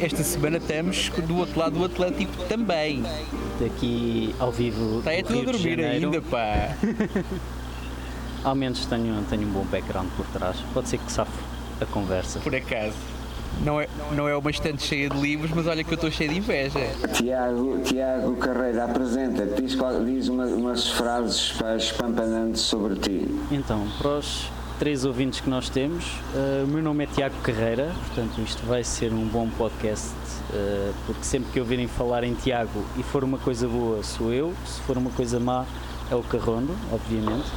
esta semana, esta semana estamos do outro lado do Atlântico também. Daqui ao vivo. Está é do tudo a dormir ainda, pá. Ao menos tenho, tenho um bom background por trás. Pode ser que safe a conversa. Por acaso. Não é, não é uma estante cheia de livros, mas olha que eu estou cheio de inveja. Tiago, Tiago Carreira, apresenta-te, diz, diz uma- umas frases espampanantes sobre ti. Então, para os três ouvintes que nós temos, eh, o meu nome é Tiago Carreira, portanto isto vai ser um bom podcast, eh, porque sempre que ouvirem falar em Tiago e for uma coisa boa sou eu, se for uma coisa má é o Carrondo, obviamente.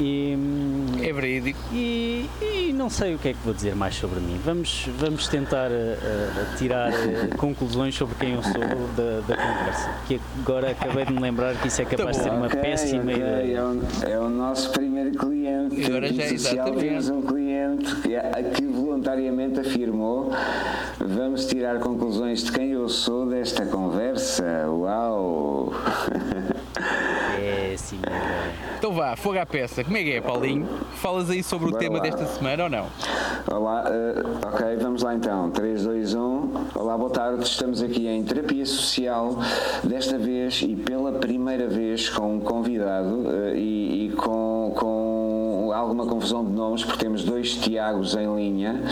E, hum, É verídico. e, e não sei o que é que vou dizer mais sobre mim. Vamos, vamos tentar eh, tirar eh, conclusões sobre quem eu sou da, da conversa. Que agora acabei de me lembrar que isso é capaz de ser uma Ok, péssima ok, ideia. É o, é o nosso primeiro cliente. Agora Terapia já, social, exatamente. temos um cliente que, que voluntariamente afirmou vamos tirar conclusões de quem eu sou desta conversa. Uau! Ideia. Então vá, fogo à peça. Como é que é, Paulinho? Falas aí sobre o Bora tema lá. desta semana ou não? Olá, eh, ok, vamos lá então. 3, 2, 1. Olá, boa tarde. Estamos aqui em terapia social, desta vez e pela primeira vez com um convidado eh, e, e com, com alguma confusão de nomes, porque temos dois Tiagos em linha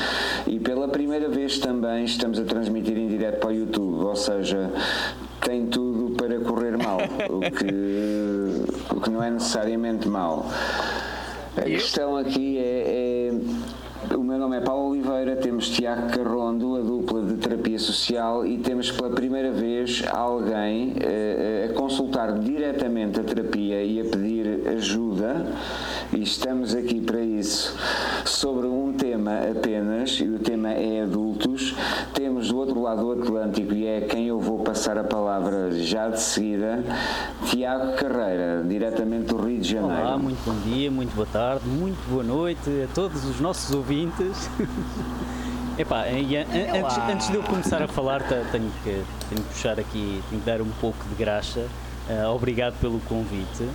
e pela primeira vez também estamos a transmitir em direto para o YouTube, ou seja, tem tudo para correr mal, o que, o que não é necessariamente mau. A questão aqui é, é- O meu nome é Paulo Oliveira, temos Tiago Carrondo, a dupla de terapia social, e temos pela primeira vez alguém eh, a consultar diretamente a terapia e a pedir ajuda, e estamos aqui para isso, sobre um tema apenas, e o tema é adultos. Temos do outro lado do Atlântico, e é quem eu vou passar a palavra já de seguida, Tiago Carreira, diretamente do Rio de Janeiro. Olá, muito bom dia, muito boa tarde, muito boa noite a todos os nossos ouvintes. Epá, an- an- antes, antes de eu começar a falar, te- tenho que, tenho que puxar aqui, tenho que dar um pouco de graxa. Ah, obrigado pelo convite.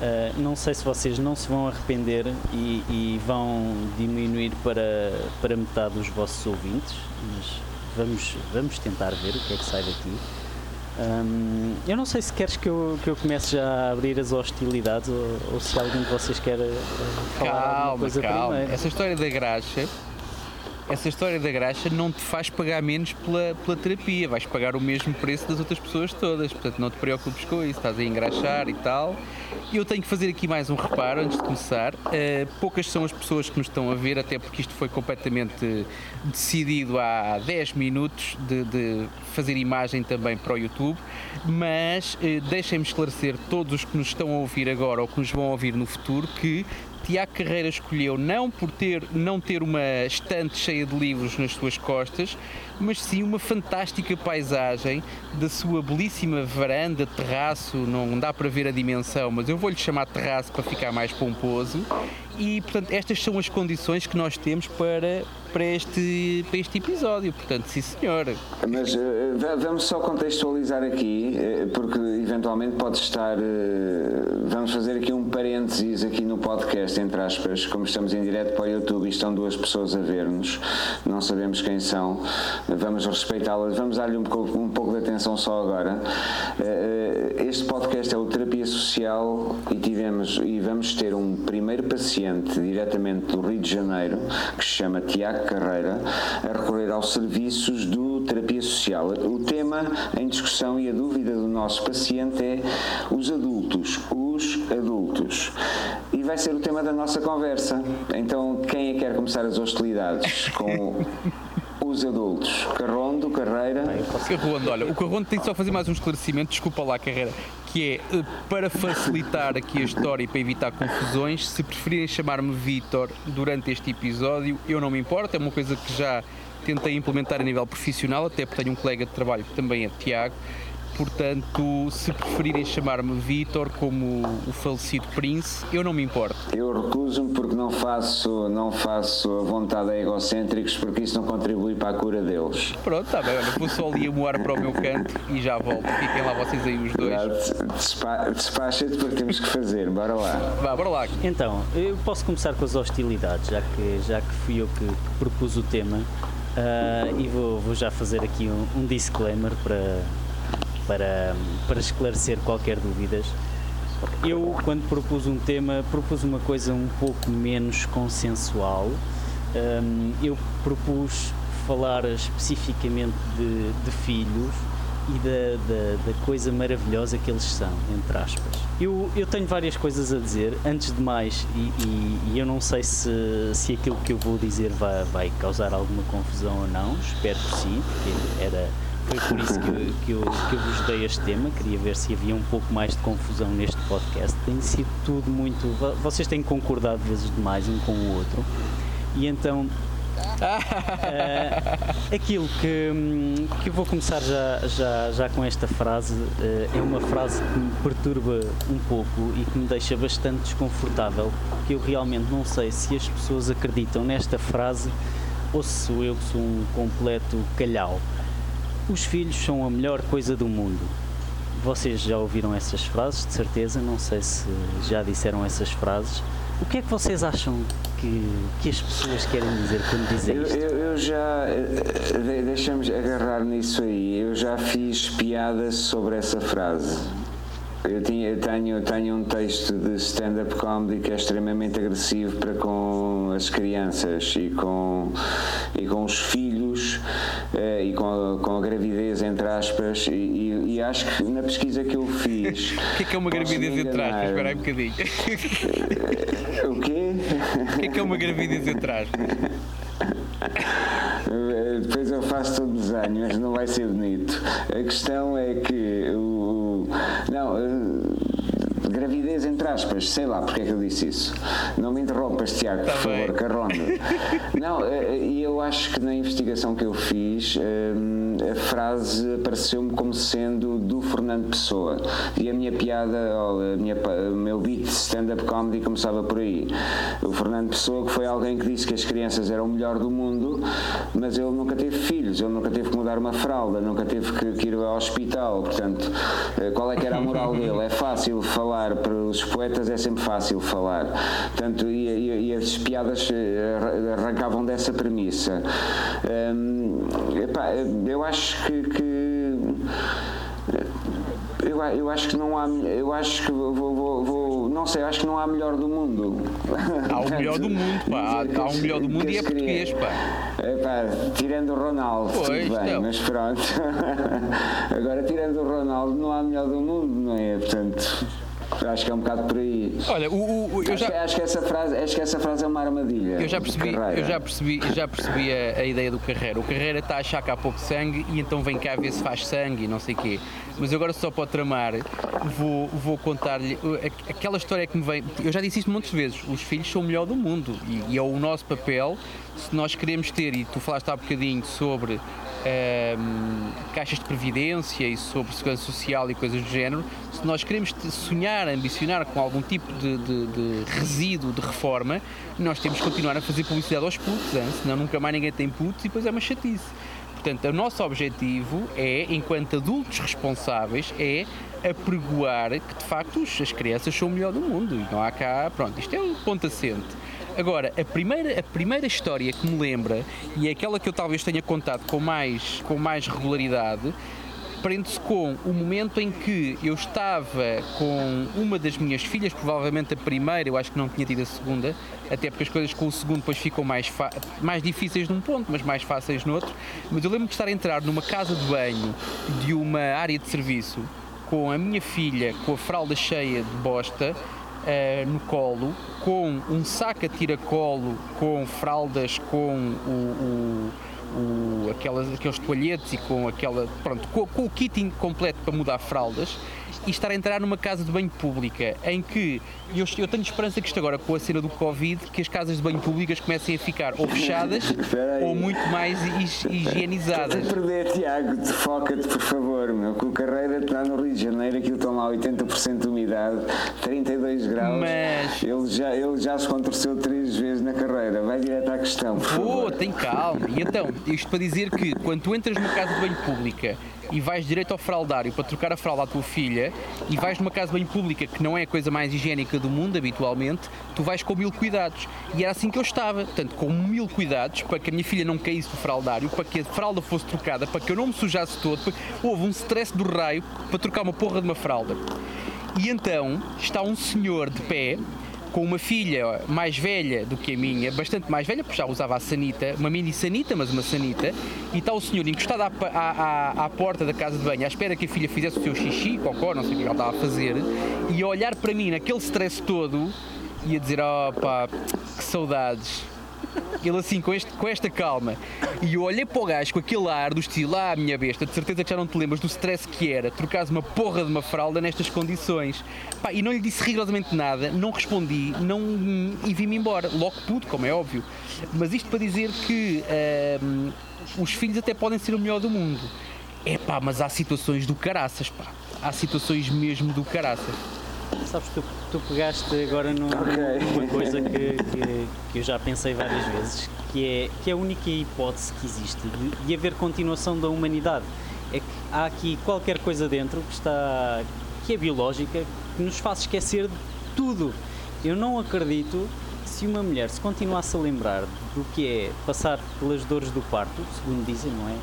Ah, não sei se vocês não se vão arrepender e, e vão diminuir para, para metade dos vossos ouvintes, mas vamos, vamos tentar ver o que é que sai daqui. Hum, eu não sei se queres que eu, que eu comece já a abrir as hostilidades ou, ou se alguém de vocês quer eh, falar alguma Calma, coisa calma. primeiro. Essa história da graxa, essa história da graxa não te faz pagar menos pela, pela terapia, vais pagar o mesmo preço das outras pessoas todas, portanto não te preocupes com isso, estás a engraxar e tal. Eu tenho que fazer aqui mais um reparo antes de começar. Uh, poucas são as pessoas que nos estão a ver, até porque isto foi completamente decidido há 10 minutos de, de fazer imagem também para o YouTube, mas uh, deixem-me esclarecer todos os que nos estão a ouvir agora ou que nos vão ouvir no futuro que Tiago Carreira escolheu não por ter, não ter uma estante cheia de livros nas suas costas, mas sim uma fantástica paisagem da sua belíssima varanda, terraço, não dá para ver a dimensão, mas eu vou-lhe chamar terraço para ficar mais pomposo. E, portanto, estas são as condições que nós temos para, para, este, para este episódio. Portanto, sim senhor. Mas va- vamos só contextualizar aqui, eh, porque eventualmente pode estar. eh, vamos fazer aqui um parênteses aqui no podcast, entre aspas, como estamos em direto para o YouTube e estão duas pessoas a ver-nos, não sabemos quem são, vamos respeitá-las, vamos dar-lhe um pouco, um pouco de atenção só agora. Este podcast é o Terapia Social e tivemos e vamos ter um primeiro paciente diretamente do Rio de Janeiro, que se chama Tiago Carreira, a recorrer aos serviços do Terapia Social. O tema em discussão e a dúvida do nosso paciente é os adultos, os adultos. E vai ser o tema da nossa conversa. Então, quem é que quer começar as hostilidades com os adultos? Carrondo, Carreira. Carrondo, olha, o Carrondo tem que só fazer mais um esclarecimento, desculpa lá, carreira, que é eh, para facilitar aqui a história e para evitar confusões, se preferirem chamar-me Vítor durante este episódio, eu não me importo, é uma coisa que já tentei implementar a nível profissional, até porque tenho um colega de trabalho que também é Tiago. Portanto, se preferirem chamar-me Vitor como o falecido Prince, eu não me importo. Eu recuso-me porque não faço, não faço a vontade a egocêntricos porque isso não contribui para a cura deles. Pronto, está bem, olha, vou só ali a moar para o meu canto e já volto. Fiquem lá vocês aí os dois. Despa Despacha-te porque temos que fazer, bora lá. Vá, bora lá. Então, eu posso começar com as hostilidades, já que, já que fui eu que, que propus o tema. Uh, e vou, vou, já fazer aqui um, um, disclaimer para, para, para esclarecer qualquer dúvidas. Eu, quando propus um tema, propus uma coisa um pouco menos consensual. Um, eu propus falar especificamente de, de filhos e da, da, da, coisa maravilhosa que eles são, entre aspas. Eu, eu tenho várias coisas a dizer, antes de mais, e, e, e, eu não sei se, se aquilo que eu vou dizer vai, vai causar alguma confusão ou não, espero que sim, porque era, foi por isso que, eu, que, eu, que eu vos dei este tema, queria ver se havia um pouco mais de confusão neste podcast. Tem sido tudo muito. Vocês têm concordado vezes demais um com o outro, e então uh, aquilo que, hum, que eu vou começar já, já, já com esta frase uh, é uma frase que me perturba um pouco e que me deixa bastante desconfortável, porque eu realmente não sei se as pessoas acreditam nesta frase ou se sou eu que sou um completo calhau. Os filhos são a melhor coisa do mundo. Vocês já ouviram essas frases, de certeza, não sei se já disseram essas frases. O que é que vocês acham que, que as pessoas querem dizer quando dizem isto? Eu, eu já, eh, deixamos agarrar nisso aí, eu já fiz piadas sobre essa frase. Eu, tinha, eu tenho, tenho um texto de stand-up comedy que é extremamente agressivo para com as crianças e com, e com os filhos eh, e com a, com a gravidez, entre aspas, e, e, acho que na pesquisa que eu fiz. O que é que é uma gravidez entre aspas? Espera aí um bocadinho. o quê? O que é que é uma gravidez entre aspas? Depois eu faço todo o desenho, mas não vai ser bonito. A questão é que o. Não, eh, gravidez entre aspas, sei lá porque é que eu disse isso. Não me interrompas, Tiago, por tá favor, carronda. Não, eh, e eu acho que na investigação que eu fiz eh, a frase apareceu-me como sendo do Fernando Pessoa. E a minha piada, a minha, o meu beat de stand-up comedy começava por aí. O Fernando Pessoa, que foi alguém que disse que as crianças eram o melhor do mundo, mas ele nunca teve filhos, ele nunca teve que mudar uma fralda, nunca teve que, que ir ao hospital. Portanto, qual é que era a moral dele? É fácil falar falar, para os poetas é sempre fácil falar. Portanto, e, e, e as piadas eh, arrancavam dessa premissa. Hum, epá, eu acho que, que eu, eu, acho que não há. Eu acho que vou, vou, vou, Não sei, acho que não há melhor do mundo. Há o melhor do mundo, pá. Há, há o melhor do mundo e é português, pá. É, pá. Tirando o Ronaldo, pois, tudo bem, então. mas pronto. Agora, tirando o Ronaldo, não há melhor do mundo, não é? Portanto. Acho que é um bocado por aí. Olha, o, o eu acho, já... que, acho, que, essa frase, acho que essa frase é uma armadilha. Eu já percebi, eu já percebi, já percebi a, a, ideia do Carreira. O Carreira está a achar que há pouco sangue e então vem cá ver se faz sangue e não sei o quê. Mas agora só para tramar, vou, vou contar-lhe aquela história que me vem. Eu já disse isto muitas vezes: os filhos são o melhor do mundo e, e é o nosso papel se nós queremos ter, e tu falaste há bocadinho sobre um, caixas de previdência e sobre segurança social e coisas do género, se nós queremos sonhar, ambicionar com algum tipo de, de, de resíduo de reforma, nós temos que continuar a fazer publicidade aos putos, hein? senão nunca mais ninguém tem putos e depois é uma chatice. Portanto, o nosso objetivo é, enquanto adultos responsáveis, é apregoar que de facto as crianças são o melhor do mundo e não há cá, pronto, isto é um ponto assente. Agora, a primeira, a primeira história que me lembra, e é aquela que eu talvez tenha contado com mais, com mais regularidade, prende-se com o momento em que eu estava com uma das minhas filhas, provavelmente a primeira, eu acho que não tinha tido a segunda, até porque as coisas com o segundo depois ficam mais, mais difíceis num ponto, mas mais fáceis no outro. Mas eu lembro de estar a entrar numa casa de banho de uma área de serviço com a minha filha com a fralda cheia de bosta uh, no colo, com um saco a tiracolo, com fraldas, com o, o, o, aquelas, aqueles toalhetes e com aquela. Pronto, com, com o kit completo para mudar fraldas. e estar a entrar numa casa de banho pública em que eu, eu tenho esperança que isto agora, com a cena do Covid, que as casas de banho públicas comecem a ficar ou fechadas ou muito mais higienizadas. Estás a perder, Tiago, foca-te por favor, meu, que o Carreira está no Rio de Janeiro, aquilo estão lá 80% de umidade, 32 graus. Mas... Ele já, ele já se contorceu três vezes na carreira. Vai direto à questão. Por Pô, tem calma. E então, isto para dizer que quando tu entras numa casa de banho pública e vais direito ao fraldário para trocar a fralda à tua filha e vais numa casa de banho pública que não é a coisa mais higiênica do mundo habitualmente, tu vais com mil cuidados. E era assim que eu estava, portanto, com mil cuidados para que a minha filha não caísse do fraldário, para que a fralda fosse trocada, para que eu não me sujasse todo. Houve um stress do raio para trocar uma porra de uma fralda. E então está um senhor de pé com uma filha mais velha do que a minha, bastante mais velha, porque já usava a sanita, uma mini sanita, mas uma sanita, e está o senhor encostado à, à, à, porta da casa de banho, à espera que a filha fizesse o seu xixi, cocó, não sei o que ela estava a fazer, e a olhar para mim naquele stress todo e a dizer: Oh pá, que saudades ele assim, com, este, com esta calma. E eu olhei para o gajo com aquele ar do estilo, ah, minha besta, de certeza que já não te lembras do stress que era trocares uma porra de uma fralda nestas condições. Pá, e não lhe disse rigorosamente nada, não respondi, não, e vim-me embora. Logo puto, como é óbvio. Mas isto para dizer que os filhos até podem ser o melhor do mundo. É pá, mas há situações do caraças, pá. Há situações mesmo do caraças. Sabes, tu, tu pegaste agora num, okay. numa coisa que, que, que, eu já pensei várias vezes, que é, que é a única hipótese que existe de, de haver continuação da humanidade. É que há aqui qualquer coisa dentro que está que é biológica, que nos faz esquecer de tudo. Eu não acredito que se uma mulher se continuasse a lembrar do que é passar pelas dores do parto, segundo dizem, não é?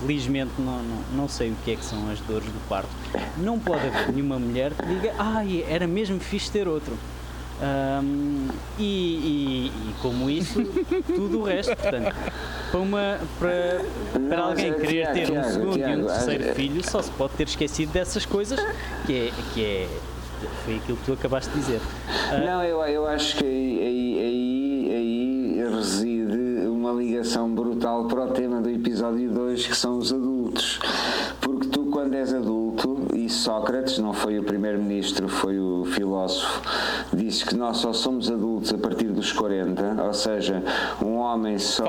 Felizmente não, não, não, sei o que é que são as dores do parto. Não pode haver nenhuma mulher que diga, ai, ah, era mesmo fixe ter outro. Um, e, e, e, como isso, tudo o resto, portanto, para, uma, para, para alguém querer ter um segundo e um terceiro filho, só se pode ter esquecido dessas coisas, que é, que é foi aquilo que tu acabaste de dizer. Uh, não, eu, eu acho que aí, ligação brutal para o tema do episódio 2, que são os adultos. Porque tu, quando és adulto, e Sócrates, não foi o primeiro-ministro, foi o filósofo, disse que nós só somos adultos a partir dos 40, ou seja, um homem só.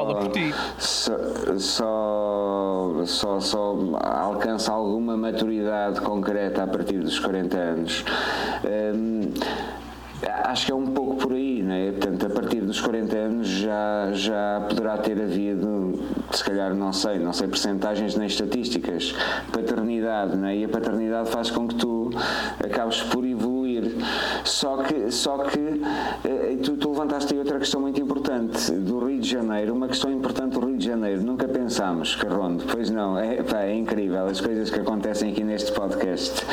Só, só, só, só alcança alguma maturidade concreta a partir dos 40 anos. Um, Acho que é um pouco por aí, né? Portanto, a partir dos 40 anos já, já poderá ter havido, se calhar, não sei, não sei percentagens nem estatísticas, paternidade, né? E a paternidade faz com que tu acabes por evoluir. Só que, só que eh, tu, tu levantaste aí outra questão muito importante do Rio de Janeiro, uma questão importante do Rio de Janeiro. Nunca pensámos, Carrondo, pois não, é, pá, é incrível as coisas que acontecem aqui neste podcast.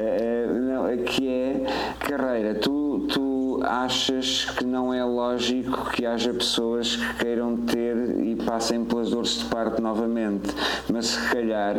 É, não, que é, Carreira, tu tu, achas que não é lógico que haja pessoas que queiram ter e passem pelas dores de parto novamente, mas se calhar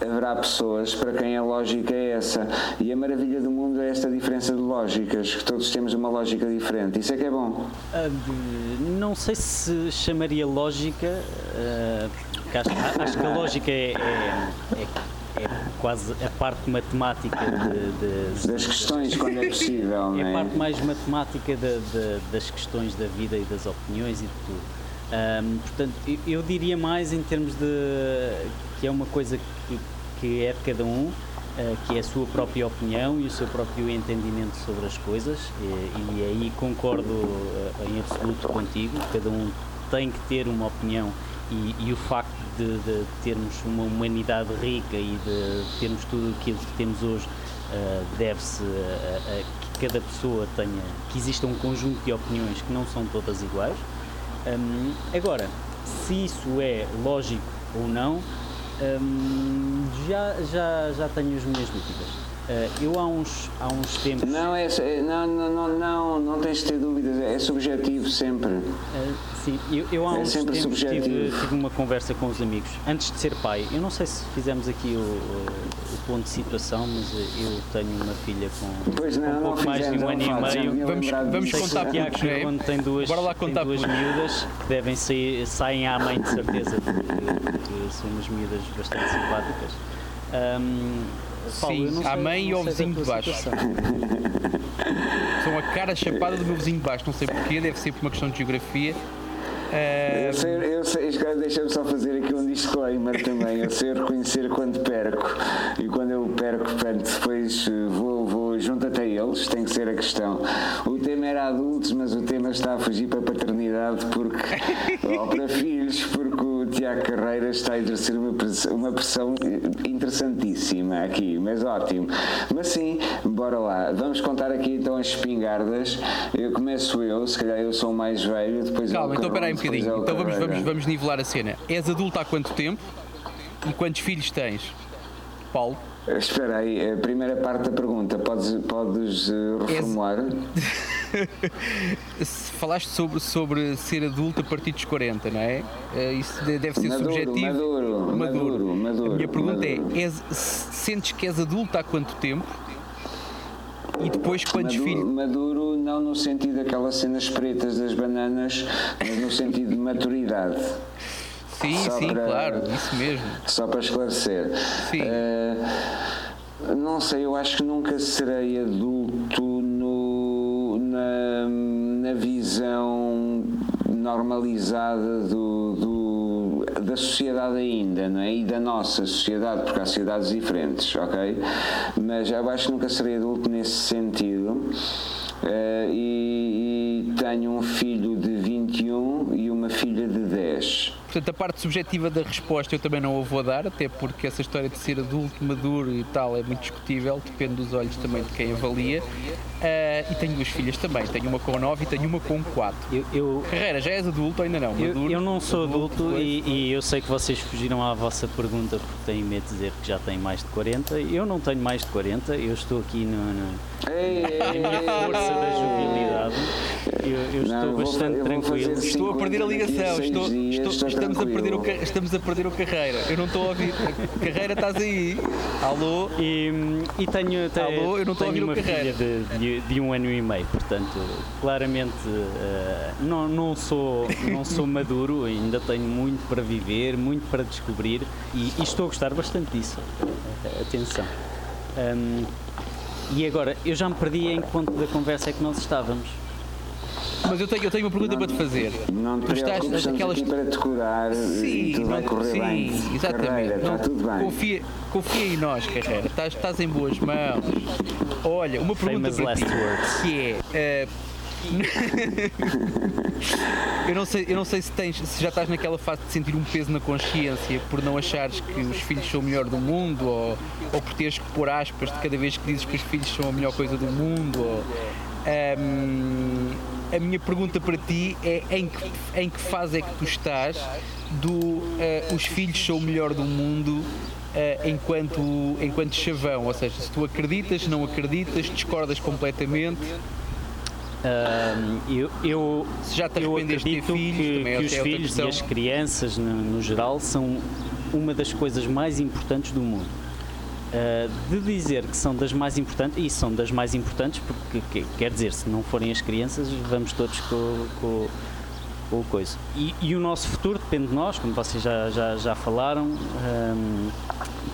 haverá pessoas para quem a lógica é essa. E a maravilha do mundo é esta diferença de lógicas, que todos temos uma lógica diferente. Isso é que é bom. Uh, não sei se chamaria lógica, uh, acho, acho, que a lógica é, é, é é quase a parte matemática de, de, das questões, de, quando é possível. É a é? parte mais matemática das questões da vida e das opiniões e de tudo. Um, portanto, eu, eu, diria mais em termos de que é uma coisa que, que é de cada um, uh, que é a sua própria opinião e o seu próprio entendimento sobre as coisas, e, e aí concordo uh, em absoluto contigo. Cada um tem que ter uma opinião e, e o facto de, de, termos uma humanidade rica e de termos tudo aquilo que temos hoje uh, deve-se a, a, que cada pessoa tenha, que exista um conjunto de opiniões que não são todas iguais. Um, agora, se isso é lógico ou não, um, já, já, já tenho as minhas dúvidas. Uh, eu há uns, há uns tempos. Não, é, é, não, não, não, não, não tens de ter dúvidas, é subjetivo sempre. Uh, sim, eu, eu há é uns tempos tive, tive, uma conversa com os amigos, antes de ser pai. Eu não sei se fizemos aqui o, o ponto de situação, mas eu tenho uma filha com, pois não, um pouco não mais de um ano e meio. Vamos, vamos contar por aqui, é? quando tem duas, Bora lá contar tem duas miúdas que devem sair, saem à mãe de certeza, porque, porque são umas miúdas bastante simpáticas. Paulo, Sim, à mãe e ao vizinho de baixo. São a cara chapada do meu vizinho de baixo, não sei porquê, deve ser por uma questão de geografia. Ah, Eu sei, eu sei, deixa-me só fazer aqui um disclaimer também. Eu sei reconhecer quando perco e quando eu perco, portanto, depois eh, vou, vou junto até eles, tem que ser a questão. O tema era adultos, mas o tema está a fugir para a paternidade porque, ou para filhos, porque Tiago Carreira está a exercer uma pressão, uma pressão interessantíssima aqui, mas ótimo. Mas sim, bora lá. Vamos contar aqui então as espingardas. Eu começo eu, se calhar eu sou o mais velho, depois é calma, então espera aí um é bocadinho. Então vamos, Carreira. vamos, vamos nivelar a cena. És adulto há quanto tempo? E quantos filhos tens? Paulo? Espera aí, a primeira parte da pergunta, podes, podes eh, reformular? Se Falaste sobre, sobre ser adulto a partir dos 40, não é? Eh, Isso de- deve ser Maduro, subjetivo. maduro, maduro, maduro, A minha pergunta maduro. é: és- sentes que és adulto há quanto temto? E depois quantos Maduro, filhos? maduro não no sentido daquelas cenas pretas das bananas, mas no sentido de maturidade. Sim, só sim, para- claro, isso mesmo. Só para esclarecer. Sim. Eh, não sei, eu acho que nunca serei adulto na visão normalizada do, do- da sociedade ainda, não é? E da nossa sociedade, porque há sociedades diferentes, ok? Mas eu acho que nunca serei adulto nesse sentido. Eh, e, e tenho um filho de 21 e uma filha de 10. Portanto, a parte subjetiva da resposta eu também não a vou dar, até porque essa história de ser adulto, maduro e tal é muito discutível, depende dos olhos também de quem avalia. Ah, e tenho duas filhas também, tenho uma com 9 e tenho uma com 4. Eu, eu, Carreira, já és adulto ou ainda não? eu, Maduro, eu não sou adulto coisa. e, e eu sei que vocês fugiram à vossa pergunta porque têm medo de dizer que já têm mais de 40. Eu não tenho mais de 40, eu estou aqui no, no- Ei, ei, na minha força da jovialidade. Eu, eu Não, estou bastante eu vou tranquilo. assim. Estou a perder a 50 daqui a ligação, estou, dias, estou- estou estamos, a perder o, estamos a perder o carreira. Eu não estou a ouvir. Carreira, estás aí? Alô? E, e tenho, te- Alô, eu não estou a ouvir o uma filha Carreira. de, de, de um ano e meio, portanto, claramente eh, não, não, sou, não sou maduro, ainda tenho muito para viver, muito para descobrir e, e estou a gostar bastante disso. Atenção. Ahm, e agora, eu já me perdi em que ponto da conversa é que nós estávamos. Mas eu tenho, eu tenho uma pergunta para te fazer. Não te estás aqui para te curar e tudo vai não- correr sim, bem. exatamente. Carreira, está Não, tudo bem. Confia, confia em nós, Carreira. Estás, estás em boas mãos. Olha, uma pergunta Famous para last ti, words. que é. eh, eu, não sei, eu não sei se, tens, se já estás naquela fase de sentir um peso na consciência por não achares que os filhos são o melhor do mundo ou, ou por teres que pôr aspas de cada vez que dizes que os filhos são a melhor coisa do mundo. Ou, Ahm, a minha pergunta para ti é em que, em que fase é que tu estás do ah, os filhos são o melhor do mundo ah, enquanto, enquanto chavão? Ou seja, se tu acreditas, não acreditas, discordas completamente, Ahm, eu, eu, se já te eu acredito filhos, que, que os é filhos e as crianças, no, no geral, são uma das coisas mais importantes do mundo. Ah, de dizer que são das mais importantes, e são das mais importantes porque que- quer dizer, se não forem as crianças, vamos todos com, com, com o coisa. E, e o nosso futuro depende de nós, como vocês já, já, já falaram. ahm,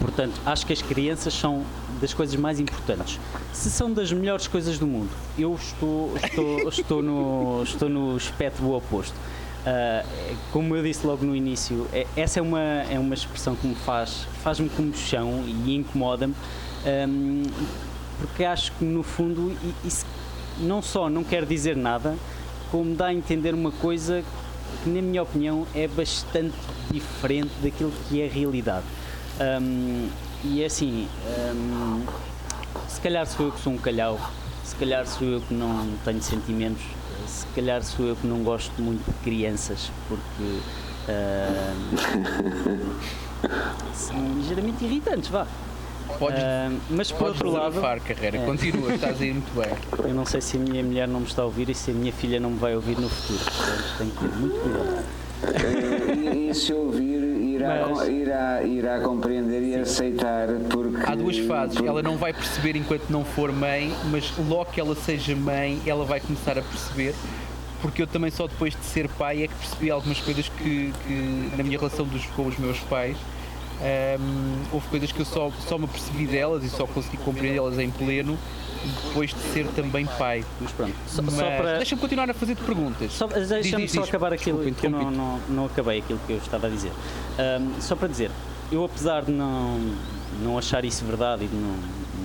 portanto, acho que as crianças são das coisas mais importantes. Se são das melhores coisas do mundo, eu estou, estou, estou, no, estou no espectro oposto. Ah, como eu disse logo no início, é- essa é uma, é uma expressão que me faz, faz-me comoção e incomoda-me, ahm, porque acho que no fundo isso não só não quer dizer nada, como dá a entender uma coisa que, na minha opinião, é bastante diferente daquilo que é a realidade. Ahm, e é assim, ahm, se calhar sou eu que sou um calhau, se calhar sou eu que não tenho sentimentos, se calhar sou eu que não gosto muito de crianças, porque ahm, são ligeiramente irritantes, vá. Podes, Ahm, mas por outro lado, Carreira, É. continua, estás a ir muito bem. eu não sei se a minha mulher não me está a ouvir e se a minha filha não me vai ouvir no futuro. Portanto, tenho que ter muito cuidado. Eh, E, e se ouvir, irá, Mas- irá, irá compreender e aceitar, porque. Há duas fases. porque- Ela não vai perceber enquanto não for mãe, mas logo que ela seja mãe, ela vai começar a perceber. Porque eu também só depois de ser pai é que percebi algumas coisas que, que na minha relação dos- com os meus pais Um, houve coisas que eu só, só me percebi delas e só consegui compreendê-las em pleno depois de ser também pai. Mas pronto, só, Mas só para. Deixa-me continuar a fazer-te perguntas. Deixa-me só acabar aquilo Desculpa, que eu não, não, não acabei aquilo que eu estava a dizer. Ahm, só para dizer, eu apesar de não, não achar isso verdade e de não,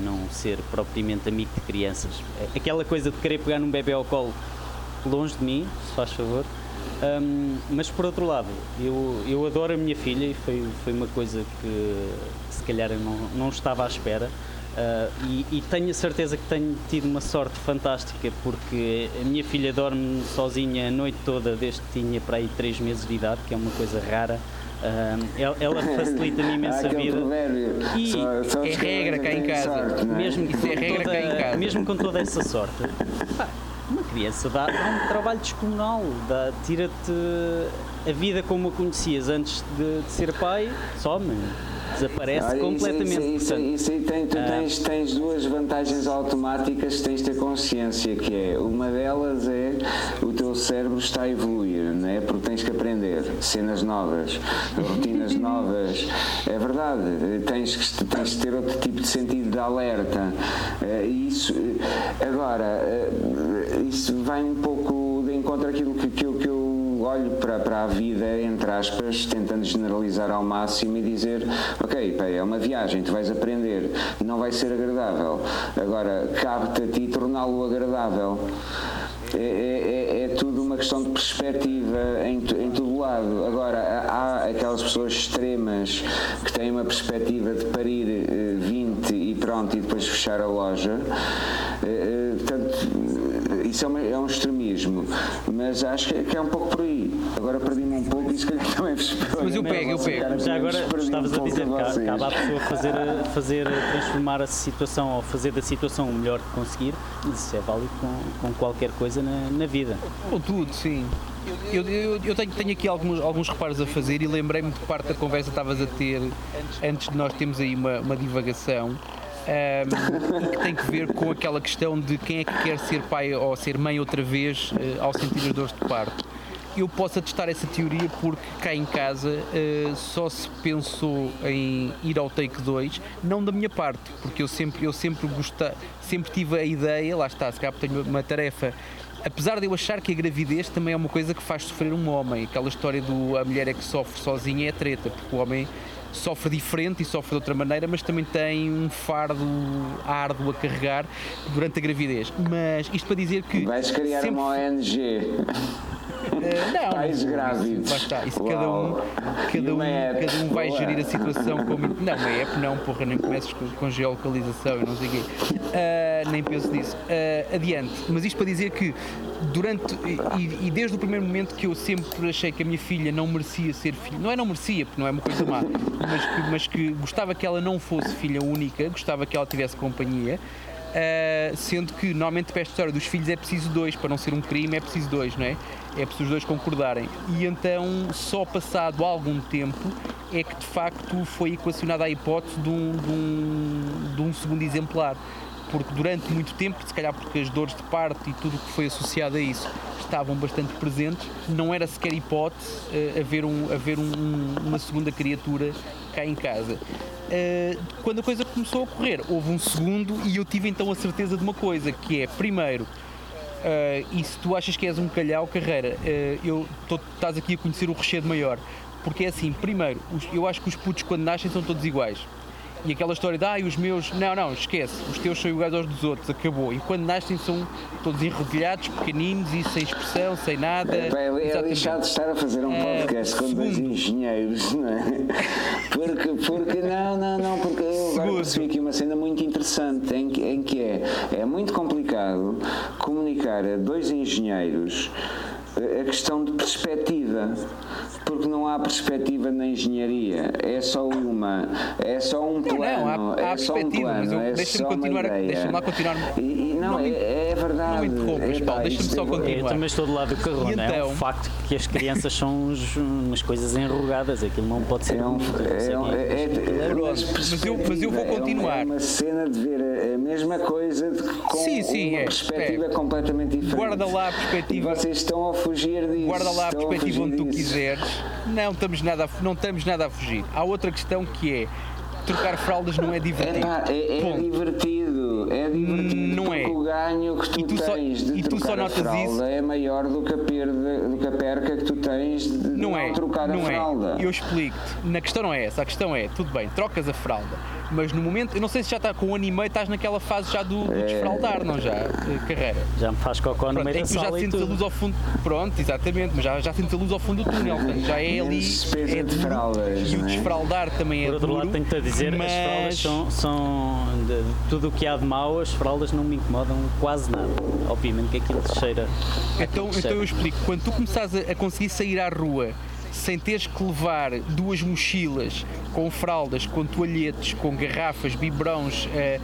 não ser propriamente amigo de crianças, é- aquela coisa de querer pegar num bebê ao colo longe de mim, se faz favor. Ahm, mas por outro lado, eu, eu adoro a minha filha e foi, foi uma coisa que se calhar eu não, não estava à espera. Ah, e, e tenho a certeza que tenho tido uma sorte fantástica porque a minha filha dorme sozinha a noite toda desde que tinha para aí 3 meses de idade, que é uma coisa rara. Ah, ela, ela facilita-me imensa vida. E só, só é regra cá em casa. sorte, é? Mesmo, é com regra cá em toda, casa. mesmo com toda essa sorte, criança dá, dá um trabalho descomunal, tira-te a vida como a conhecias antes de, de ser pai, some, desaparece Olha, isso- completamente. Isso, isso, isso aí tem, tu ah. tens, tens duas vantagens automáticas que tens de ter consciência, que é, uma delas é o teu cérebro está a evoluir, não é? Porque tens que aprender cenas novas, rotinas novas. É verdade, tens que tens de ter outro tipo de sentido de alerta. Eh, Isso, eh, agora, eh, isso vai um pouco de encontro àquilo que, que, eu, que eu olho para, para a vida, entre aspas, tentando generalizar ao máximo e dizer, ok, pá, é uma viagem, tu vais aprender, não vai ser agradável. Agora, cabe-te a ti torná-lo agradável. É, é- é- é tudo uma questão de perspectiva em, em todo lado. Agora, há aquelas pessoas extremas que têm uma perspectiva de parir eh, 20 e pronto, e depois fechar a loja. Eh, eh, Portanto, eh, isso é, uma- é um extremismo, mas acho que, que é um pouco por aí. Agora perdi-me um pouco e se calhar também vos Mas eu pego, eu pego. já agora Perdi um estavas a dizer que cabe à pessoa fazer, fazer, transformar a situação ou fazer da situação o melhor que conseguir, isso é válido com, com qualquer coisa na, na vida. Com tudo, sim. Eu, eu, eu tenho, tenho aqui alguns, alguns reparos a fazer e lembrei-me de parte da conversa que estavas a ter antes de nós termos aí uma, uma divagação e que tem que ver com aquela questão de quem é que quer ser pai ou ser mãe outra vez eh, ao sentir as dores de parto. Eu posso atestar essa teoria porque cá em casa eh, só se pensou em ir ao take 2, não da minha parte, porque eu sempre, eu sempre gostei, sempre tive a ideia, lá está, se calhar tenho uma tarefa apesar de eu achar que a gravidez também é uma coisa que faz sofrer um homem, aquela história do a mulher é que sofre sozinha é treta, porque o homem sofre diferente e sofre de outra maneira, mas também tem um fardo árduo a carregar durante a gravidez. Mas isto para dizer que Vais criar sempre- uma ONG. Eh, não, Pais grávidos. Está, isso cada um, cada um, cada um vai Boa. gerir a situação como. Não, uma app não, porra, nem comeces com, com geolocalização e não sei o quê. Ah, nem penso nisso. Ah, adiante. Mas isto para dizer que durante. E, e desde o primeiro momento que eu sempre achei que a minha filha não merecia ser filha. Não é não merecia, porque não é uma coisa má, mas que, mas que gostava que ela não fosse filha única, gostava que ela tivesse companhia. Uh, sendo que normalmente para esta história dos filhos é preciso dois, para não ser um crime é preciso dois, não é? É preciso os dois concordarem. E então, só passado algum tempo, é que de facto foi equacionada a hipótese de um, de um, de um segundo exemplar. Porque durante muito tempo, se calhar porque as dores de parto e tudo o que foi associado a isso estavam bastante presentes, não era sequer hipótese uh, haver, um, haver um- um- uma segunda criatura cá em casa. Uh, quando a coisa começou a correr, houve um segundo e eu tive então a certeza de uma coisa, que é, primeiro, uh, e se tu achas que és um calhau, carreira, eu, tô- estás aqui a conhecer o recheio maior. Porque é assim, primeiro, os- eu acho que os putos quando nascem são todos iguais. E aquela história de, ah, e os meus, não, não, esquece, os teus são iguais aos dos outros, acabou. E quando nascem são todos enrodilhados, pequeninos e sem expressão, sem nada. Pá, É, é Exatamente. lixado estar a fazer um Eh, podcast com dois engenheiros, não é? Porque, porque não, não, não, porque eu agora percebi aqui uma cena muito interessante em que, em que é, é muito complicado comunicar a dois engenheiros a questão de perspectiva, porque não há perspectiva na engenharia, é só uma, é só um Não, plano, não, há- há é só um perspectiva, mas plano, eu- é deixa-me só uma continuar a- ideia. deixa-me lá continuar. E, e não, Não é, é verdade. não me interrompas, é, Paulo, deixa-me só é- continuar. Eu também estou do lado do carro, não é? então? O facto que as crianças são uns- umas coisas enrugadas, aquilo não pode ser É um, não sei é, um- é, é, mas eu- mas eu vou é uma- continuar. É uma cena de ver a, a mesma coisa de- com Sim, sim, uma é, perspectiva é. completamente diferente. Guarda lá a perspectiva. E vocês estão a fugir disso. Guarda lá a perspectiva onde tu disso. quiseres. Não estamos, nada a, não estamos nada a fugir. Há outra questão que é trocar fraldas não é divertido. Epá, é, é divertido, é divertido. Não é. o ganho que tu, tu só- tens de e tu só trocar a notas fralda isso? é maior do que, a perda, do que a perca que tu tens de Não não é, trocar não a fralda. é. Eu explico-te. Na questão não é essa. A questão é, tudo bem, trocas a fralda, mas no momento, eu não sei se já está com um ano e meio, estás naquela fase já do, do É. desfraldar, não já? eh, Carreira. Já me faz cocó no meio é da que tu já sentes a luz ao fundo. Pronto, exatamente, mas já, já sentes a luz ao fundo do túnel. Portanto, já é ali. Despesa é de fraldas, E o é? desfraldar também é Por outro duro, lado, tenho-te a dizer, mas... as fraldas são, são de, tudo o que há de mau, as fraldas não me incomodam quase nada. Obviamente que aquilo cheira. Então, aquilo então cheira. eu explico. Quando tu começares a, a conseguir sair à rua sem teres que levar duas mochilas com fraldas, com toalhetes, com garrafas, biberões, eh,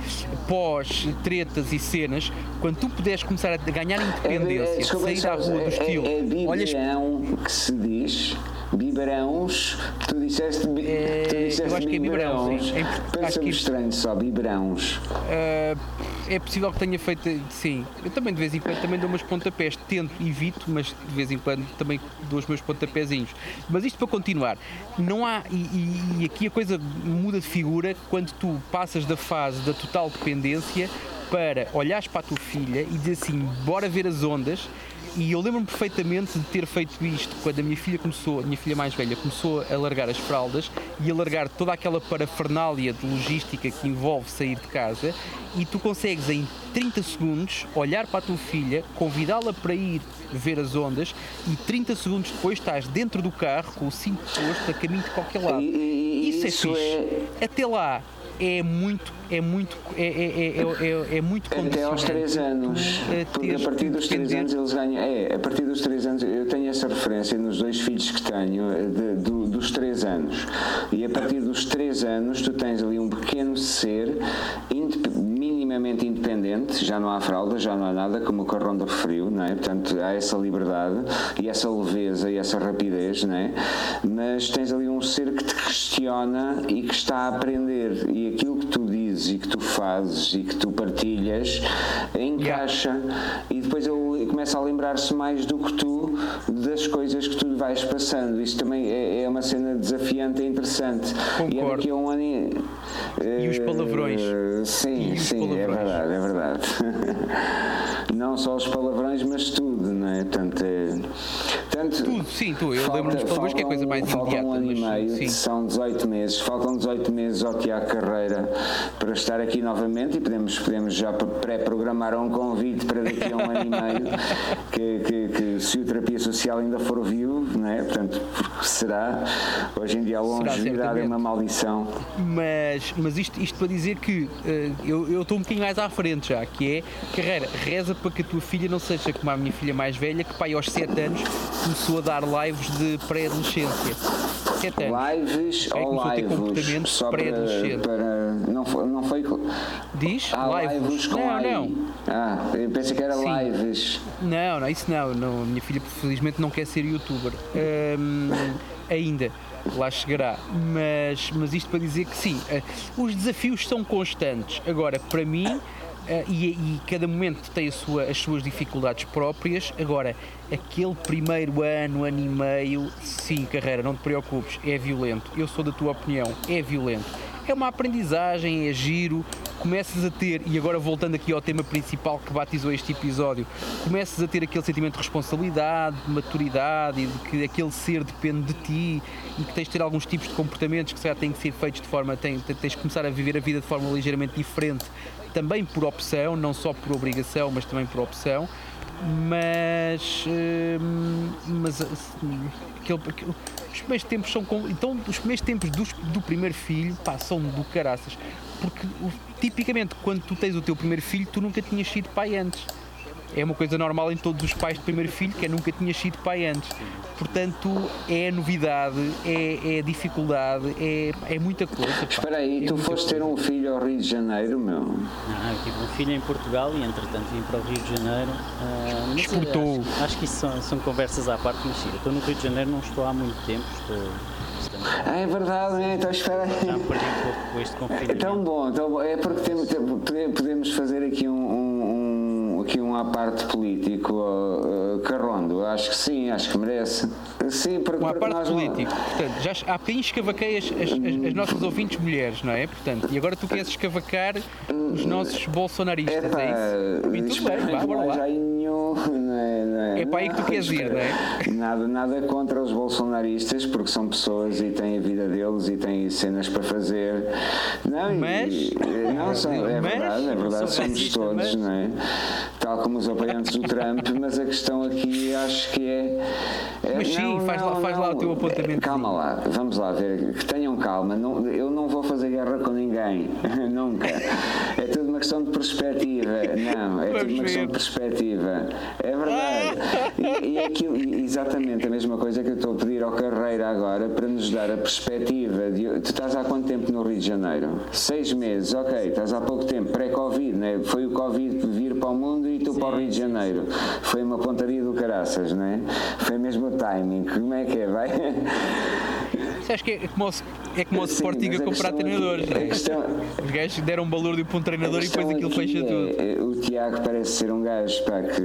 pós, tretas e cenas, quando tu puderes começar a ganhar independência, desculpa, sair à rua do é- estilo, É, é olhas biberão que se diz. Biberãos, tu disseste, bi, É, tu eu disseste acho que é. Em- acho Pensa-me que- estranho só, biberãos. Uh, é possível que tenha feito, sim. Eu também de vez em quando também dou umas pontapés. Tento, evito, mas de vez em quando também dou os meus pontapézinhos. Mas isto para continuar, não há. E, e- aqui a coisa muda de figura quando tu passas da fase da total dependência para olhares para a tua filha e dizer assim: bora ver as ondas. E eu lembro-me perfeitamente de ter feito isto quando a minha filha começou, a minha filha mais velha, começou a largar as fraldas e a largar toda aquela parafernália de logística que envolve sair de casa e tu consegues em 30 segundos olhar para a tua filha, convidá-la para ir ver as ondas e 30 segundos depois estás dentro do carro com o cinto posto a caminho de qualquer lado. Isso, isso é fixe. Até lá é muito, é muito, é, é, é, é, é, é muito Até aos condicionante 3 anos, eh, porque a partir dos 3 depender- anos eles ganham. É, a partir dos 3 anos, eu tenho essa referência nos dois filhos que tenho, eh, de- do- dos 3 anos. E a partir dos 3 anos, tu tens ali um pequeno ser minimamente independente, já não há fralda, já não há nada, como o que a Ronda referiu, não é? Portanto, há essa liberdade e essa leveza e essa rapidez, não é? Mas tens ali um ser que te questiona e que está a aprender. E aquilo que tu dizes e que tu fazes e que tu partilhas encaixa e depois ele começa a lembrar-se mais do que tu das coisas que tu vais passando. Isso também é, é uma cena desafiante e interessante. E é Concordo. daqui a um ano e, E os eh, palavrões. Sim, E os sim, é palavrões. verdade, é verdade. Não só os palavrões, mas tudo, não é? Portanto, é, tanto, Tudo, sim, tu. Eu lembro-me dos palavrões que é a coisa mais falta imediata. um ano e mas, meio, sim. são 18 meses. Faltam 18 meses ao Tiago Carreira para estar aqui novamente e podemos, podemos já pré-programar um convite para daqui a um ano e meio, que, que, que se o terapia social ainda for vivo, não é? Portanto, será. Hoje em dia a longevidade é uma maldição. Mas, mas isto, isto para dizer que eh, eu eu estou um bocadinho mais à frente já, que é carreira, reza para que a tua filha não seja como a minha filha mais velha, que pai aos 7 anos começou a dar lives de pré-adolescência. 7 anos. Lives É, ou lives? comportamentos Só para, pré-adolescente. Não foi. Não foi Diz? ah, lives. lives com não, AI. não. Ah, eu pensei que era Sim. lives. Não, não, isso não, não. Minha filha felizmente não quer ser youtuber. Hum, ainda. Lá chegará. Mas, mas isto para dizer que sim, eh, os desafios são constantes. Agora, para mim, eh, e, e cada momento tem sua- as suas dificuldades próprias. Agora, aquele primeiro ano, ano e meio, sim, carreira, não te preocupes, é violento. Eu sou da tua opinião, é violento. É uma aprendizagem, é giro, começas a ter, e agora voltando aqui ao tema principal que batizou este episódio, começas a ter aquele sentimento de responsabilidade, de maturidade e de que aquele ser depende de ti e que tens de ter alguns tipos de comportamentos que se calhar têm que ser feitos de forma, tens, tens de começar a viver a vida de forma ligeiramente diferente, também por opção, não só por obrigação, mas também por opção. Mas, hum, mas assim, aquele, aquele- os primeiros tempos são então os primeiros tempos dos- do primeiro filho pá, são do caraças. Porque tipicamente quando tu tens o teu primeiro filho tu nunca tinhas sido pai antes é uma coisa normal em todos os pais de primeiro filho que é nunca tinhas sido pai antes portanto é novidade é, é dificuldade é, é muita coisa pá. Espera aí, É tu foste ter coisa. um filho ao Rio de Janeiro, meu. Não, eu tive um filho em Portugal e entretanto vim para o Rio de Janeiro. ah, mas, Exportou. Acho, acho que isso são, são conversas à parte, mas sim, eu estou no Rio de Janeiro, não estou há muito tempo, estou, Ah, é verdade, né? então espera já aí. perdi um pouco com este É confinamento. tão bom, tão bom. É porque temos, podemos fazer aqui um- um- aqui um parte político, uh, Carrondo, acho que sim, acho que merece. Sim, porque, um à parte político. Portanto, já há bocadinho escavaquei as, as, as, as, nossas ouvintes mulheres, não é? Portanto, e agora tu queres escavacar os nossos bolsonaristas, Epa, é isso? Muito bem, vá, bora lá. Nenhum, não é, não é, é para aí que tu queres ir, não é? Nada, nada contra os bolsonaristas, porque são pessoas e têm a vida deles e têm cenas para fazer. Não, mas, e, não, são, é mas, verdade, é verdade, somos todos, mas... não é? Tal como os apoiantes do Trump, mas a questão aqui acho que é. é mas sim, não, faz, não, lá, faz lá o teu apontamento. Calma lá, vamos lá ver, que tenham calma. Não, eu não vou fazer guerra com ninguém, nunca. É tudo questão de perspectiva. Não, é tudo uma questão de perspectiva. É verdade. E, e, aquilo, exatamente a mesma coisa que eu estou a pedir ao Carreira agora para nos dar a perspectiva de. Tu estás há quanto tempo no Rio de Janeiro? Seis meses, ok, estás há pouco tempo, pré-Covid, né? foi o Covid vir para o mundo e tu sim, para o Rio de Janeiro. Foi uma pontaria do caraças, não é? Foi mesmo o timing. Como é que é? Vai? Você acha que é como, é como o Sporting a comprar treinadores? Aqui, questão, Os gajos deram um valor para um treinador e depois aquilo fecha é, tudo. É, o Tiago parece ser um gajo pá, que,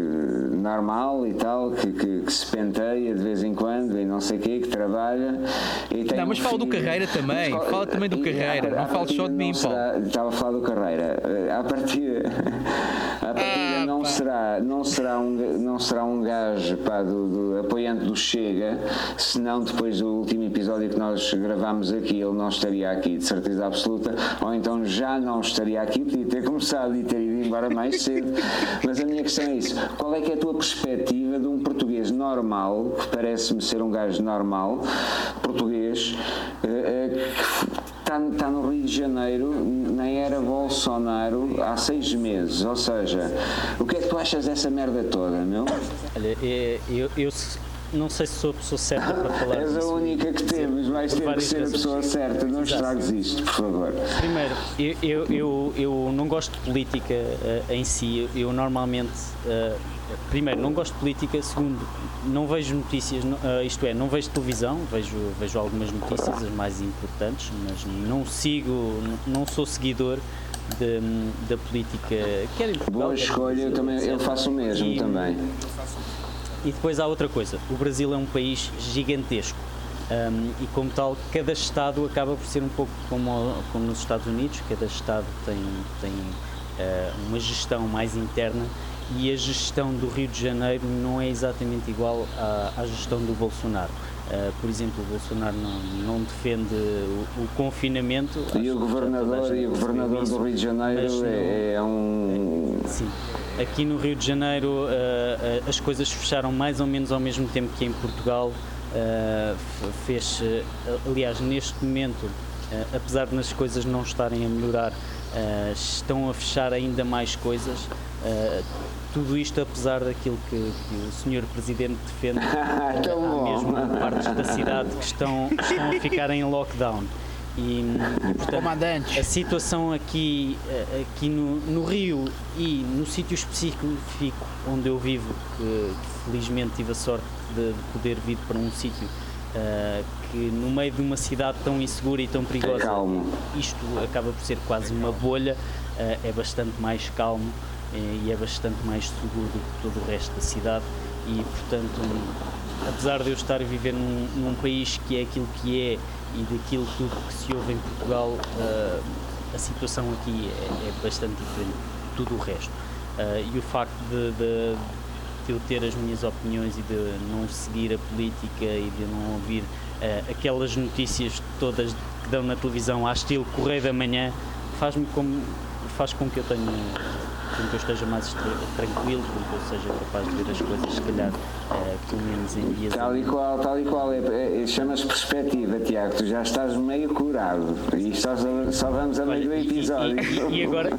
normal e tal, que, que, que, se penteia de vez em quando e não sei o quê, que trabalha. E tem não, mas um fala do Carreira também. Mas, fala também do Carreira. não fala só de mim, Paulo. Estava a falar do Carreira. À partida, à partida ah, não, será, não, será um, não será um gajo pá, do, do apoiante do Chega, senão depois do último episódio que nós gravámos aqui, ele não estaria aqui, de certeza absoluta, ou então já não estaria aqui, podia ter começado e ter ido embora mais cedo. Mas a minha questão é isso: qual é que é a tua perspectiva de um português normal, que parece-me ser um gajo normal, português, eh, eh, que está, está no Rio de Janeiro, nem era Bolsonaro há seis meses. Ou seja, o que é que tu achas dessa merda toda, meu? Olha, eu, eu, não sei se sou a pessoa certa para falar És a única que temos, vais ter que ser a pessoa certa, não estragues isto, por favor. Primeiro, eu, eu, eu, não gosto de política uh, em si, eu normalmente. Primeiro, não gosto de política, segundo, não vejo notícias, uh, isto é, não vejo televisão, vejo, vejo algumas notícias, as mais importantes, mas não sigo, não sou seguidor da política, quer em Portugal, Boa escolha, eu, também, eu faço o mesmo e, também. E depois há outra coisa: o Brasil é um país gigantesco. Um, e como tal, cada Estado acaba por ser um pouco como, como nos Estados Unidos, cada Estado tem, tem uh, uma gestão mais interna e a gestão do Rio de Janeiro não é exatamente igual à, à gestão do Bolsonaro. Uh, por exemplo, o Bolsonaro não, não defende o, o confinamento. E o governador, e o governador do Rio de Janeiro é, é, um. Sim. Aqui no Rio de Janeiro uh, uh, as coisas fecharam mais ou menos ao mesmo tempo que em Portugal. fez, aliás, neste momento, apesar de as coisas não estarem a melhorar, estão a fechar ainda mais coisas tudo isto apesar daquilo que, que o Sr. Presidente defende, há mesmo partes da cidade que estão, estão a ficar em lockdown. E, portanto, a situação aqui, eh, aqui no, no Rio e no sítio específico onde eu vivo, que, felizmente tive a sorte de, de poder vir para um sítio uh, que no meio de uma cidade tão insegura e tão perigosa, é isto acaba por ser quase uma bolha, uh, é bastante mais calmo e é bastante mais seguro do que todo o resto da cidade. E portanto apesar de eu estar a viver num, num país que é aquilo que é e daquilo tudo que se ouve em Portugal uh, a situação aqui é, é, bastante diferente de tudo o resto. Uh, e o facto de, de, de, eu ter as minhas opiniões e de não seguir a política e de não ouvir uh, aquelas notícias todas que dão na televisão à estilo Correio da Manhã faz-me como faz com que eu tenha com que eu esteja mais tranquilo, com que eu seja capaz de ver as coisas, se calhar, uh, pelo menos em dias. Tal e qual, tal e qual. É, é, é chama-se perspectiva, Tiago. Tu já estás meio curado e só, só vamos a meio do episódio. E, e, e agora,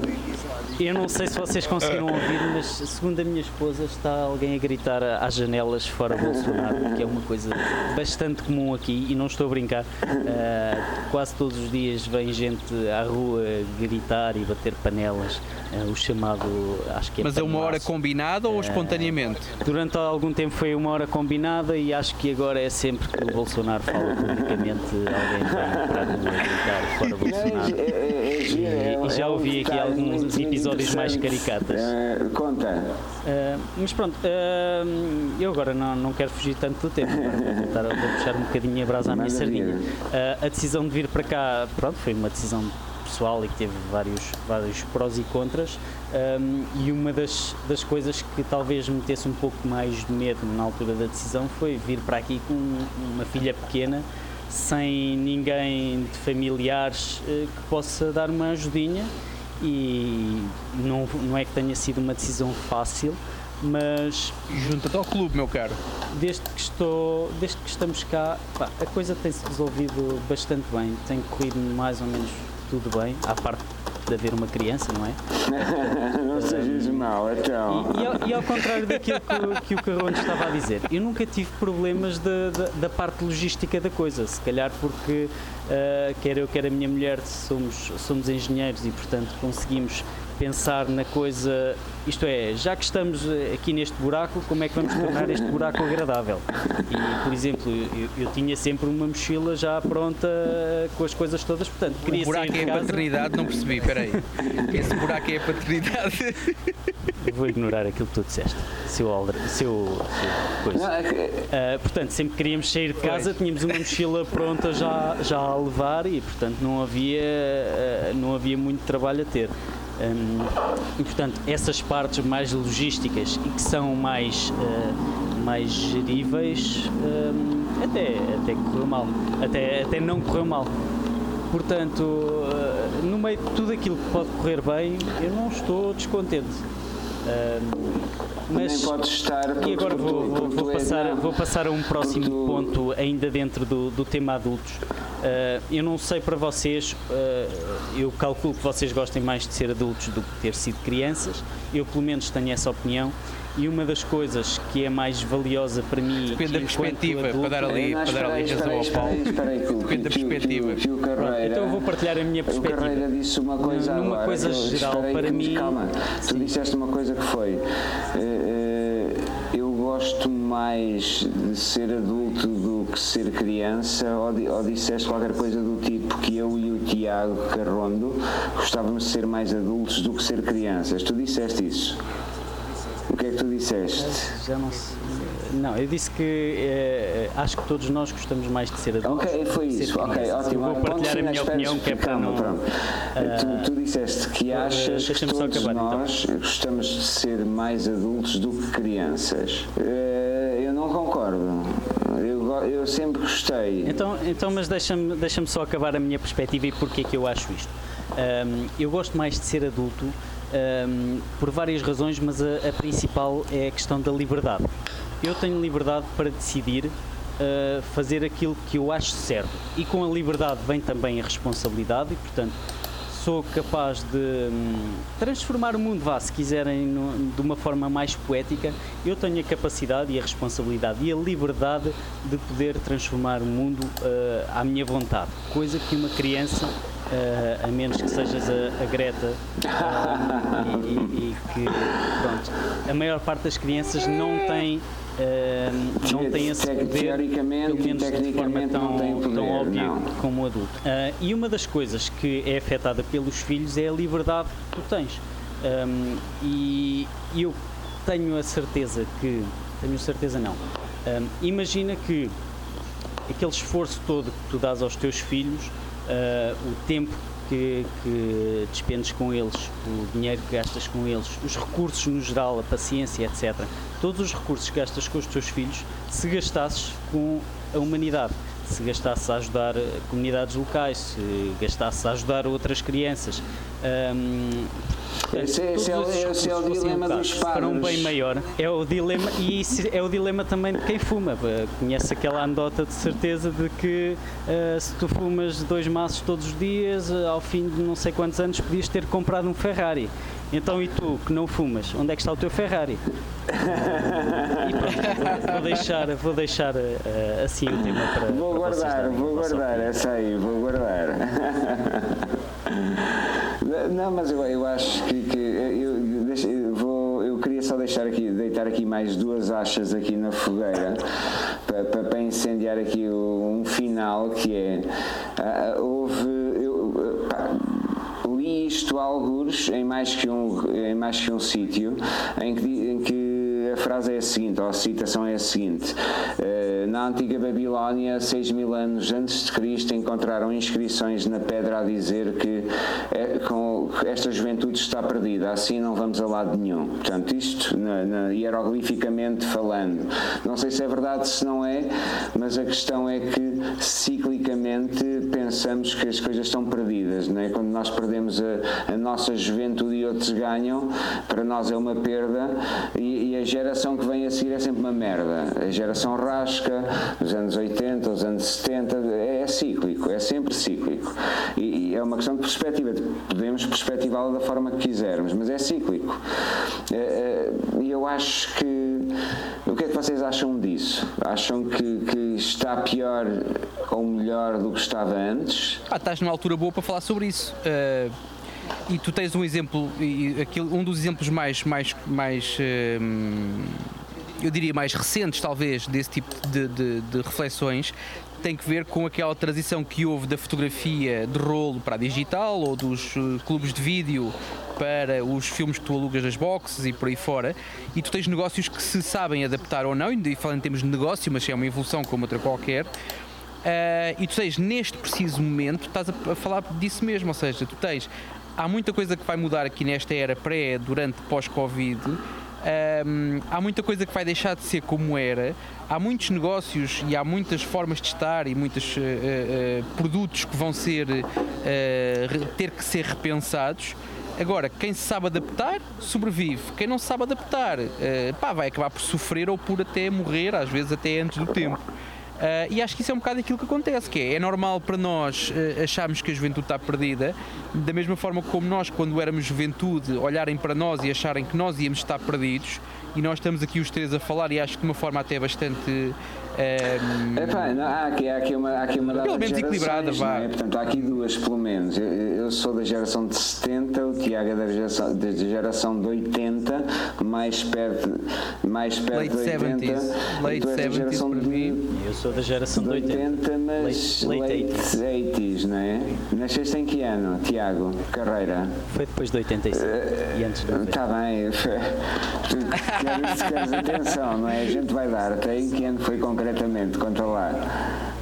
eu não sei se vocês conseguiram ouvir, mas segundo a minha esposa, está alguém a gritar às janelas fora Bolsonaro, que é uma coisa bastante comum aqui e não estou a brincar. Uh, quase todos os dias vem gente à rua gritar e bater panelas, o chamado, acho que é Mas é uma hora combinada ou uh, espontaneamente? Durante algum tempo foi uma hora combinada e acho que agora é sempre que o Bolsonaro fala publicamente, alguém vem para gritar fora Bolsonaro. É, é, é, e, e já ouvi aqui alguns episódios mais caricatas. Uh, conta. Uh, mas pronto, uh, eu agora não, não quero fugir tanto do tempo, vou, tentar, vou puxar um bocadinho a brasa à minha sardinha. a decisão de vir para cá, pronto, foi uma decisão pessoal e que teve vários, vários prós e contras. Um, e uma das, das coisas que talvez me metesse um pouco mais de medo na altura da decisão foi vir para aqui com uma filha pequena, sem ninguém de familiares uh, que possa dar uma ajudinha. E não, não é que tenha sido uma decisão fácil, mas. Junta-te ao clube, meu caro. Desde que, estou, desde que estamos cá, pá, a coisa tem-se resolvido bastante bem, tem corrido mais ou menos tudo bem, à parte de haver uma criança, não é? não sejas mal, então. E, e, ao, e, ao, contrário daquilo que, que o Carrone estava a dizer, eu nunca tive problemas de, de, da parte logística da coisa, se calhar porque uh, quer eu, quer a minha mulher somos, somos engenheiros e, portanto, conseguimos pensar na coisa, isto é, já que estamos aqui neste buraco, como é que vamos tornar este buraco agradável? E, por exemplo, eu, eu tinha sempre uma mochila já pronta com as coisas todas, portanto, queria O buraco é a paternidade, não percebi, espera aí. Esse buraco é a paternidade. Eu vou ignorar aquilo que tu disseste, seu, Aldra, seu, seu coisa. Uh, portanto, sempre queríamos sair de casa, tínhamos uma mochila pronta já, já a levar e, portanto, não havia, uh, não havia muito trabalho a ter. Um, e portanto, essas partes mais logísticas e que são mais, uh, mais geríveis, um, até, até correu mal, até, até não correu mal. Portanto, uh, no meio de tudo aquilo que pode correr bem, eu não estou descontente. mas Nem podes estar e agora vou, vou, vou passar, vou passar a um próximo ponto ainda dentro do, do tema adultos. Uh, eu não sei para vocês, uh, eu calculo que vocês gostem mais de ser adultos do que ter sido crianças. Eu, pelo menos, tenho essa opinião. E uma das coisas que é mais valiosa para mim. Depende da perspectiva, adulto, para dar ali, para dar ali razão ao Paulo. Depende da perspectiva. Que, que, Carreira, então eu vou partilhar a minha perspectiva. O Carreira disse uma coisa Numa agora, coisa geral, para mim. Calma, tu disseste uma coisa que foi. Uh, gosto mais de ser adulto do que ser criança, ou, ou disseste qualquer coisa do tipo que eu e o Tiago Carrondo gostávamos de ser mais adultos do que ser crianças. Tu disseste isso? O que é que tu disseste? Já não sei. Não, eu disse que eh, acho que todos nós gostamos mais de ser adultos. Ok, foi isso. Ok, ótimo. Eu vou partilhar a minha opinião, que é para não. Pronto. Uh, tu, tu, disseste que achas que todos acabar, então. nós então. gostamos de ser mais adultos do que crianças. Uh, eu não concordo. Eu, eu sempre gostei. Então, então mas deixa-me deixa só acabar a minha perspectiva e porquê que eu acho isto. Um, eu gosto mais de ser adulto um, por várias razões, mas a, a, principal é a questão da liberdade. Eu tenho liberdade para decidir uh, fazer aquilo que eu acho certo e com a liberdade vem também a responsabilidade e, portanto, sou capaz de um, transformar o mundo, vá, se quiserem, no, de uma forma mais poética. Eu tenho a capacidade e a responsabilidade e a liberdade de poder transformar o mundo uh, à minha vontade, coisa que uma criança Uh, a menos que sejas a, a Greta uh, e, e, que pronto, a maior parte das crianças não tem uh, não tem esse poder teoricamente pelo menos de forma tão, poder, tão óbvia como adulto. E uma das coisas que é afetada pelos filhos é a liberdade que tu tens. Um, e, e eu tenho a certeza que tenho certeza não. Um, imagina que aquele esforço todo que tu dás aos teus filhos uh, o tempo que, que despendes com eles, o dinheiro que gastas com eles, os recursos no geral, a paciência, etc. Todos os recursos que gastas com os teus filhos, se gastasses com a humanidade, se gastasses a ajudar comunidades locais, se gastasses a ajudar outras crianças. Um, esse, esse, é, esse é o dilema dos padres. Para um bem maior. É o dilema, e é o dilema também de quem fuma. Conhece aquela anedota de certeza de que uh, se tu fumas dois maços todos os dias, uh, ao fim de não sei quantos anos podias ter comprado um Ferrari. Então, e tu que não fumas, onde é que está o teu Ferrari? e pronto, vou deixar, vou deixar uh, assim o tema para. Vou para guardar, vou guardar, essa aí, vou guardar. Não, mas eu, eu acho que, que eu, deixa, eu, vou, eu queria só deixar aqui, deitar aqui mais duas achas aqui na fogueira para, para, para incendiar aqui um final que é uh, houve eu, pá, li isto alguns em mais que um, em mais que um sítio em que, a frase é a seguinte, ou a citação é a seguinte: eh, Na antiga Babilónia, seis mil anos antes de Cristo, encontraram inscrições na pedra a dizer que é, com esta juventude está perdida, assim não vamos a lado nenhum. Portanto, isto na, na, hieroglificamente falando. Não sei se é verdade, se não é, mas a questão é que ciclicamente pensamos que as coisas estão perdidas, não é? Quando nós perdemos a, a nossa juventude e outros ganham, para nós é uma perda e, e a geração que vem a seguir é sempre uma merda. A geração rasca, os anos 80, os anos 70, é, é cíclico, é sempre cíclico. E, e, é uma questão de perspectiva, podemos perspectivá-la da forma que quisermos, mas é cíclico. É, é, e eu acho que. O que é que vocês acham disso? Acham que, que está pior ou melhor do que estava antes? Ah, estás numa altura boa para falar sobre isso. Uh e tu tens um exemplo, aquilo, um dos exemplos mais, mais, mais hum, eu diria mais recentes talvez desse tipo de, de, de, reflexões tem que ver com aquela transição que houve da fotografia de rolo para a digital ou dos uh, clubes de vídeo para os filmes que tu alugas nas boxes e por aí fora. E tu tens negócios que se sabem adaptar ou não, e falando em termos de negócio, mas é uma evolução como outra qualquer. Uh, e tu tens neste preciso momento, estás a, falar disso mesmo, ou seja, tu tens há muita coisa que vai mudar aqui nesta era pré, durante, pós-Covid. Há muita coisa que vai deixar de ser como era. Há muitos negócios e há muitas formas de estar e muitos uh, uh, produtos que vão ser uh, ter que ser repensados. Agora, quem se sabe adaptar, sobrevive. Quem não se sabe adaptar, pá, vai acabar por sofrer ou por até morrer, às vezes até antes do tempo. Uh, e acho que isso é um bocado aquilo que acontece, que é, é normal para nós uh, acharmos que a juventude está perdida, da mesma forma como nós, quando éramos juventude, olharem para nós e acharem que nós íamos estar perdidos, e nós estamos aqui os três a falar e acho que de uma forma até bastante um, Epá, não, há, aqui, há, aqui uma, há aqui uma pelo menos equilibrada, vai. É? Portanto, há aqui duas, pelo menos. Eu, eu, sou da geração de 70, o Tiago é da geração, da geração de 80, mais perto, mais perto late de 80. 70s. Late 70s de, Eu sou da geração de 80. 80 mas late, late, late 80s. 80s, não é? Nasceste em que ano, Tiago? Carreira? Foi depois de 85 uh, e antes de 90. Está bem. Queres, queres atenção, não é? A gente vai dar. Até em que ano foi concretamente? Conta lá.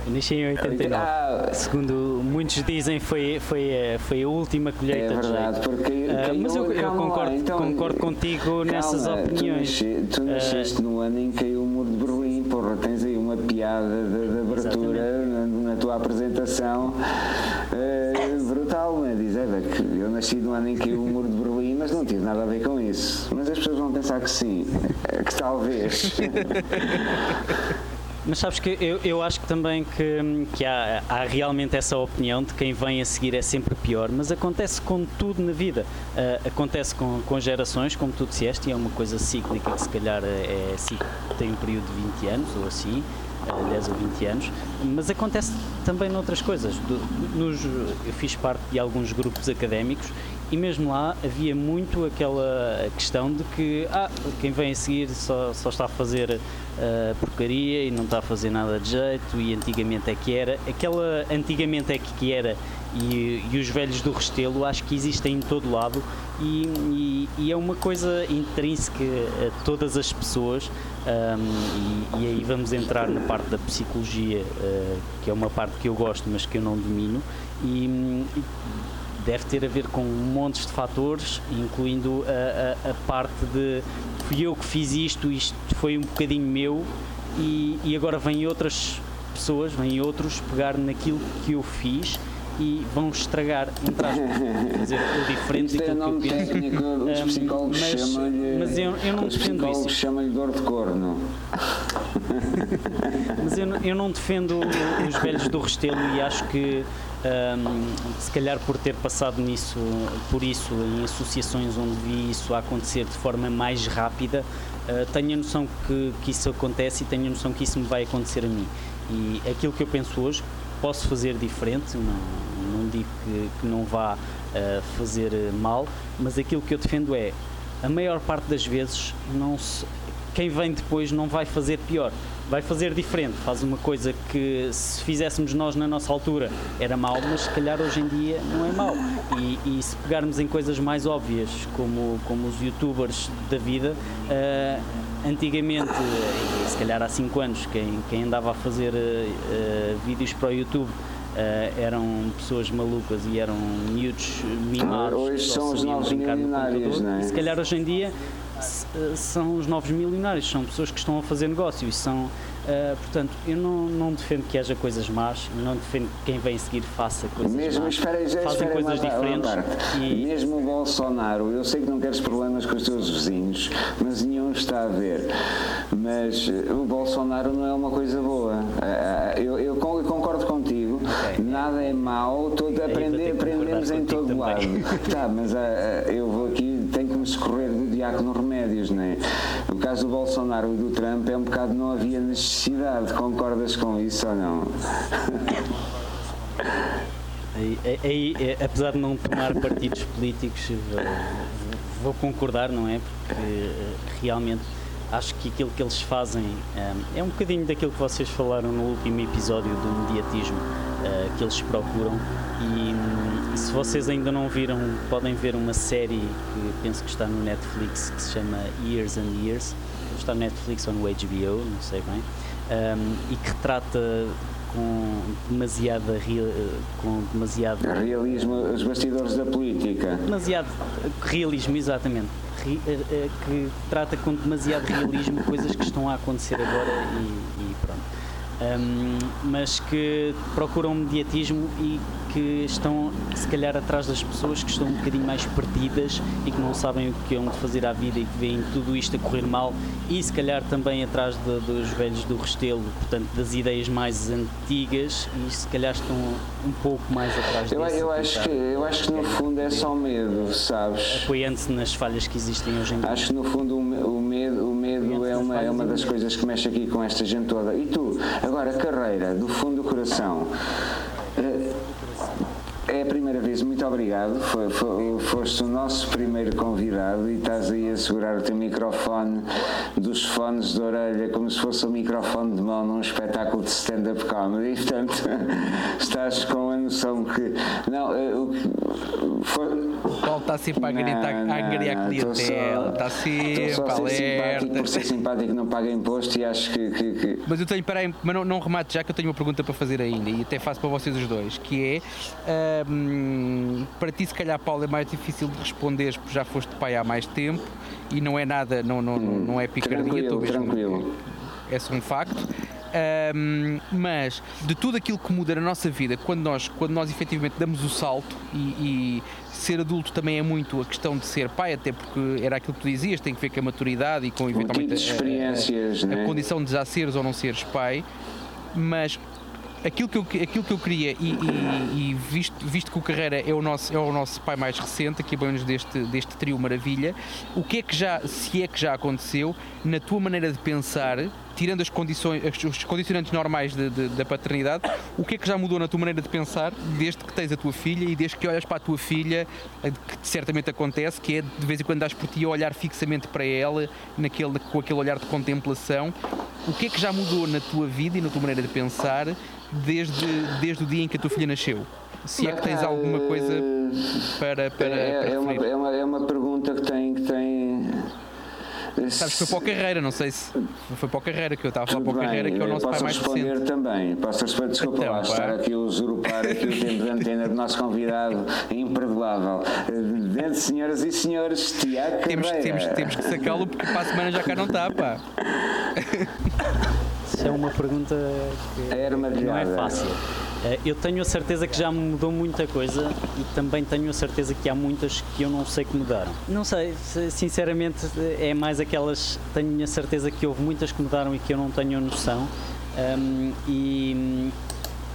Eu nasci em 89. Ah, Segundo muitos dizem, foi, foi, foi a última colheita é verdade, porque uh, Mas eu, eu concordo, lá, então, concordo contigo calma, nessas opiniões. Tu, nasci, tu nasceste uh, no ano em que caiu o muro de Berlim, porra, tens aí uma piada de, de abertura na, na, tua apresentação uh, brutal, né? diz, é, que eu nasci no ano em que o muro de Berlim, mas não tive nada a ver com isso. Mas as pessoas vão pensar que sim, que talvez. Mas sabes que eu, eu acho que também que, que há, há, realmente essa opinião de quem vem a seguir é sempre pior, mas acontece com tudo na vida. Uh, acontece com, com gerações, como tu disseste, e é uma coisa cíclica que se calhar é, é tem um período de 20 anos ou assim, 10 ou 20 anos, mas acontece também noutras coisas. Nos, eu fiz parte de alguns grupos académicos e mesmo lá havia muito aquela questão de que ah, quem vem a seguir só, só está a fazer uh, porcaria e não está a fazer nada de jeito e antigamente é que era. Aquela antigamente é que era e, e os velhos do Restelo acho que existem em todo lado e, e, e é uma coisa intrínseca a todas as pessoas um, e, aí vamos entrar na parte da psicologia uh, que é uma parte que eu gosto mas que eu não domino e, deve ter a ver com montes de fatores, incluindo a, a, a, parte de fui eu que fiz isto, isto foi um bocadinho meu e, e agora vêm outras pessoas, vêm outros pegar naquilo que eu fiz e vão estragar, entre aspas, dizer o diferente daquilo é que eu penso. Técnico, os psicólogos mas, chamam-lhe. Mas eu, eu não os defendo psicólogos isso. chamam-lhe dor de corno. mas eu, eu não defendo os velhos do Restelo e acho que um, se calhar por ter passado nisso, por isso, em associações onde vi isso acontecer de forma mais rápida, uh, tenho a noção que, que isso acontece e tenho a noção que isso me vai acontecer a mim. E aquilo que eu penso hoje, posso fazer diferente, não, não digo que, que não vá uh, fazer mal, mas aquilo que eu defendo é, a maior parte das vezes, não se, quem vem depois não vai fazer pior vai fazer diferente, faz uma coisa que se fizéssemos nós na nossa altura era mau, mas se calhar hoje em dia não é mau. E, e se pegarmos em coisas mais óbvias, como, como os youtubers da vida, uh, antigamente, se calhar há 5 anos, quem, quem andava a fazer uh, vídeos para o YouTube Uh, eram pessoas malucas e eram miúdos mimados. Hoje são os novos milionários, não é? Se calhar hoje em dia são os novos milionários, são pessoas que estão a fazer negócio e são Uh, portanto, eu não, não, defendo que haja coisas más, não defendo que quem vem seguir faça coisas mesmo, más. Espera, espera, Fazem coisas diferentes. E... Mesmo o Bolsonaro, eu sei que não queres problemas com os teus vizinhos, mas nenhum está a ver. Mas eh, o Bolsonaro não é uma coisa boa. Uh, eu, eu, concordo contigo, okay. Nada é mau, todo, aprender, aprendemos em todo também. lado. tá, mas uh, eu vou aqui, tenho que me escorrer do diácono remédios, não é? O caso do Bolsonaro e do Trump é um bocado não havia necessidade. Concordas com isso ou não? Aí, aí, é, apesar de não tomar partidos políticos, vou, vou, concordar, não é? Porque eh, realmente acho que aquilo que eles fazem é, é um bocadinho daquilo que vocês falaram no último episódio do mediatismo que eles procuram. E, e, se vocês ainda não viram, podem ver uma série que penso que está no Netflix que se chama Years and Years. Está no Netflix ou no HBO, não sei bem. Um, e que retrata com demasiada com demasiado realismo os bastidores da política demasiado realismo exatamente eh, eh, que trata com demasiado realismo coisas que estão a acontecer agora e, e pronto um, mas que procuram mediatismo e que estão, se calhar, atrás das pessoas que estão um bocadinho mais perdidas e que não sabem o que é onde fazer à vida e que veem tudo isto a correr mal e, se calhar, também atrás de, dos velhos do Restelo, portanto, das ideias mais antigas e, se calhar, estão um pouco mais atrás eu, eu acho que Eu acho que, no fundo, é só medo, sabes? Apoiando-se nas falhas que existem hoje em dia. Acho que, no fundo, o medo, o medo é uma, é uma das coisas que mexe aqui com esta gente toda. E tu, agora, carreira, do fundo do coração. Uh, é a primeira vez, muito obrigado. Foi, foi, foste o nosso primeiro convidado e estás aí a segurar o teu microfone dos fones de orelha como se fosse um microfone de mão num espetáculo de stand-up comedy. Portanto, estás com a noção que. Não, eh, o foi, Paulo está sempre a gritar, não, a angariar clientela, está sempre só a alerta. Por ser simpático, não paga imposto e acho que. que, que... Mas eu tenho, peraí, mas não, não remate já que eu tenho uma pergunta para fazer ainda e até faço para vocês os dois, que é um, para ti, se calhar, Paulo, é mais difícil de responder porque já foste pai há mais tempo e não é nada, não, não, não é picardia, tranquilo, tranquilo. é só um facto. Um, mas de tudo aquilo que muda na nossa vida quando nós, quando nós efetivamente damos o salto e, e, ser adulto também é muito a questão de ser pai, até porque era aquilo que tu dizias, tem que ver com a maturidade e com eventualmente a, a, a, a, condição de já seres ou não seres pai, mas aquilo que eu, aquilo que eu queria, e, e, e, visto, visto que o Carreira é o, nosso, é o nosso pai mais recente, aqui bem deste, deste trio Maravilha, o que é que já, se é que já aconteceu, na tua maneira de pensar, tirando as condições, os condicionantes normais de, de, da paternidade, o que é que já mudou na tua maneira de pensar desde que tens a tua filha e desde que olhas para a tua filha, que certamente acontece, que é de vez em quando dás por ti a olhar fixamente para ela, naquele, com aquele olhar de contemplação, o que é que já mudou na tua vida e na tua maneira de pensar desde, desde o dia em que a tua filha nasceu? Se é que tens alguma coisa para. para, é, para é, uma, é, uma, é uma pergunta que tem. Que tem Sabes que foi para a carreira, não sei se foi para a carreira que eu estava a falar para a carreira, que é o nosso pai mais responder recente. também, posso responder, desculpa então, lá, pá. estar aqui a usurpar aqui o tempo de antena do nosso convidado, imperdoável. Dentro, senhoras e senhores, Tiago temos, temos, temos que sacá-lo porque para a semana já cá não está, pá. Isso é uma pergunta que é não é fácil. Eh, eu tenho a certeza que já mudou muita coisa e também tenho a certeza que há muitas que eu não sei que mudaram. Não sei, sinceramente, é mais aquelas. Tenho a certeza que houve muitas que mudaram e que eu não tenho noção. Um, e,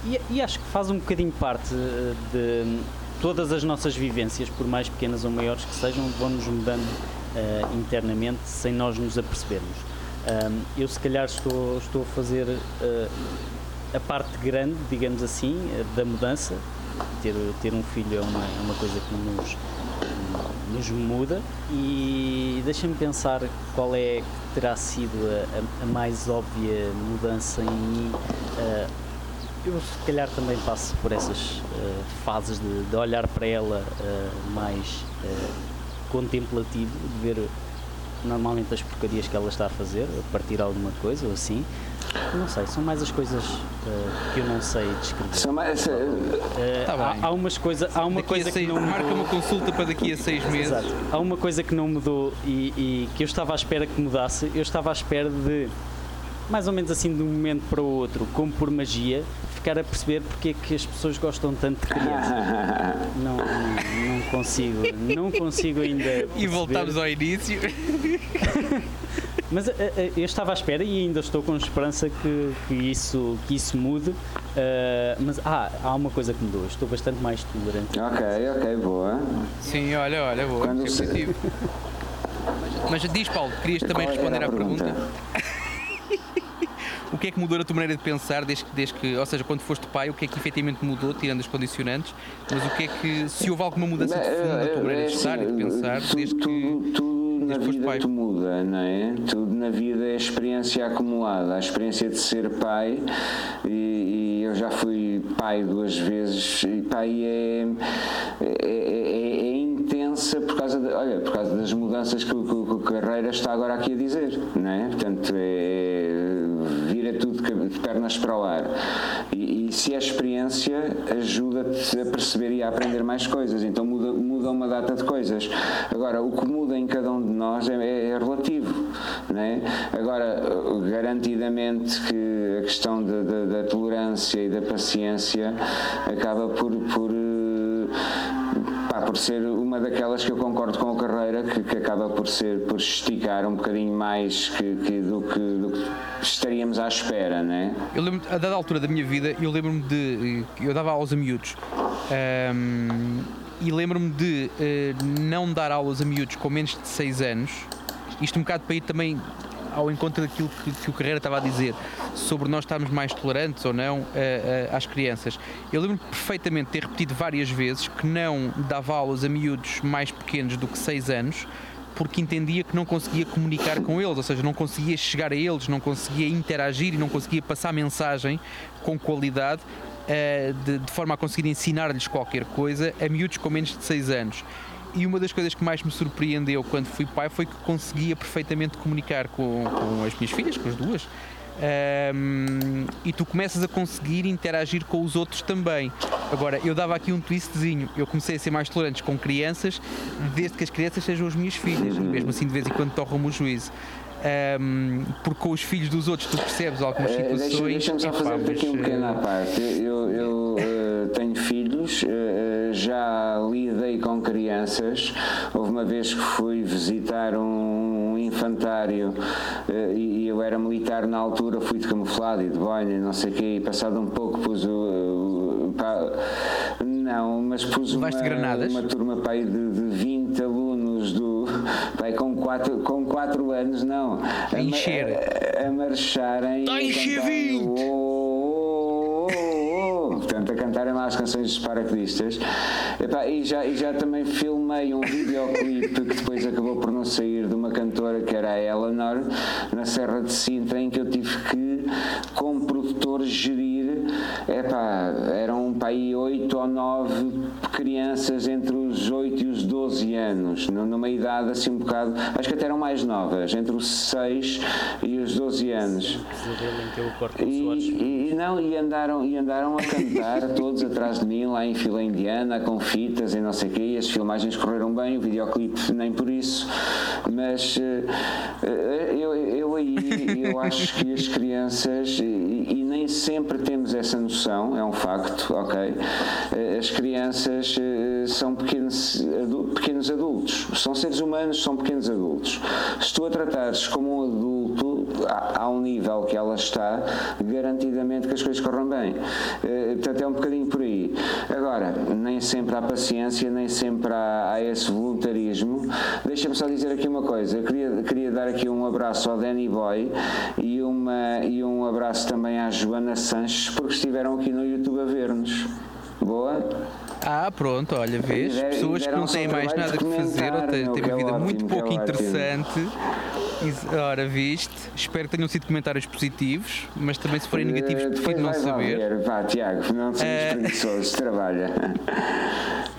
e, e, acho que faz um bocadinho parte eh, de todas as nossas vivências, por mais pequenas ou maiores que sejam, vão-nos mudando uh, internamente sem nós nos apercebermos. Um, eu, se calhar, estou, estou a fazer. Uh, a parte grande, digamos assim, da mudança, ter, ter um filho é uma, é uma coisa que nos, nos muda e deixa-me pensar qual é que terá sido a, a mais óbvia mudança em mim. Uh, eu se calhar também passo por essas uh, fases de, de, olhar para ela uh, mais contemplativo, de ver normalmente as porcarias que ela está a fazer, a partir alguma coisa ou assim. Não sei, são mais as coisas uh, que eu não sei descrever. São mais, uh, tá há, há, umas coisa, há uma daqui coisa seis, que não marca mudou. uma consulta para daqui a seis meses. Exato. Há uma coisa que não mudou e, e que eu estava à espera que mudasse. Eu estava à espera de mais ou menos assim de um momento para o outro, como por magia, ficar a perceber porque é que as pessoas gostam tanto de crianças. não, não, não, consigo, não consigo ainda. Perceber. E voltamos ao início. Mas uh, eu estava à espera e ainda estou com esperança que, que, isso, que isso mude. Uh, mas ah, há uma coisa que mudou, estou bastante mais tolerante. Ok, ok, boa. Sim, olha, olha, boa. Quando se... Mas diz, Paulo, querias também responder à pergunta? pergunta? O que é que mudou na tua maneira de pensar desde, desde que, ou seja, quando foste pai, o que é que efetivamente mudou, tirando as condicionantes, mas o que é que, se houve alguma mudança de fundo na tua maneira de estar e de pensar, desde que na vida tu muda, não é? Tudo na vida é experiência acumulada. A experiência de ser pai, e, e eu já fui pai duas vezes, e pai é, é, é, é intensa por causa, de, olha, por causa das mudanças que, que, que o Carreira está agora aqui a dizer, não é? Portanto, é, vira tudo de pernas para o ar. E, e se a experiência ajuda-te a perceber e a aprender mais coisas, então muda, muda uma data de coisas. Agora, o que muda em cada um de nós é, é, é relativo, não é? Agora, garantidamente que a questão da, tolerância e da paciência acaba por, por por ser uma daquelas que eu concordo com a carreira, que, que acaba por ser, por esticar um bocadinho mais que, que, do, que, do que estaríamos à espera, né? Eu lembro, a dada altura da minha vida, eu lembro-me de. Eu dava aulas a miúdos. Um, e lembro-me de uh, não dar aulas a miúdos com menos de 6 anos, isto um bocado para ir também ao encontro daquilo que, que, o Carreira estava a dizer sobre nós estarmos mais tolerantes ou não uh, uh, às crianças. Eu lembro perfeitamente ter repetido várias vezes que não dava aulas a miúdos mais pequenos do que 6 anos porque entendia que não conseguia comunicar com eles, ou seja, não conseguia chegar a eles, não conseguia interagir e não conseguia passar mensagem com qualidade uh, de, de forma a conseguir ensinar-lhes qualquer coisa a miúdos com menos de 6 anos e uma das coisas que mais me surpreendeu quando fui pai foi que conseguia perfeitamente comunicar com, com as minhas filhas, com as duas. Um, e tu começas a conseguir interagir com os outros também. Agora, eu dava aqui um twistzinho. Eu comecei a ser mais tolerante com crianças, desde que as crianças sejam as minhas filhas, mesmo assim de vez em quando torram-me o juízo. Um, porque com os filhos dos outros tu percebes algumas eh, situações. Uh, Deixa-me só fazer aqui um pequeno à parte. Eu, eu uh, tenho filhos, uh, já lidei com crianças. Houve uma vez que fui visitar um infantário e eu era militar na altura, fui de camuflado e de boina e não sei o quê, e passado um pouco pus o. não, mas pus uma, uma turma pai de, de 20 alunos do. Pai, com 4 com quatro anos, não. A, a encher. A, a marcharem. Está a encher 20! portanto, a cantarem lá as canções dos paraquedistas. E já, e já também filmei um videoclipe que depois acabou por não sair de uma cantora que era a Eleanor, na Serra de Sintra, em que eu tive que, como produtor, gerir. Epá, eram um pai oito ou nove crianças entre os 8 e os 12 anos, numa idade assim um bocado, acho que até eram mais novas, entre os 6 e os 12 anos. E, e, não, e andaram, e andaram a cantar todos atrás de mim lá em fila indiana, com fitas e não sei o quê, e as filmagens correram bem, o videoclipe nem por isso, mas eh, eh, eu, eu aí eu acho que as crianças, e, nem sempre temos essa noção, é um facto, ok? Eh, as crianças são pequenos, pequenos adultos, são seres humanos, são pequenos adultos. Se tu a tratares como um adulto, ao nível que ela está, garantidamente que as coisas corram bem. Portanto, é um bocadinho por aí. Agora, nem sempre há paciência, nem sempre há, há esse voluntarismo. Deixa-me só dizer aqui uma coisa. Eu queria, queria dar aqui um abraço ao Danny Boy e, uma, e um abraço também à Joana Sanches, porque estiveram aqui no YouTube a ver-nos. Boa? Ah, pronto, olha, vês? Pessoas que não têm mais nada que fazer, ou têm uma vida muito pouco é interessante. Ora, viste? Espero que tenham sido comentários positivos, mas também se forem negativos, Eh, prefiro não saber. ver. Vá, Tiago, não sejas Eh, preguiçoso, trabalha.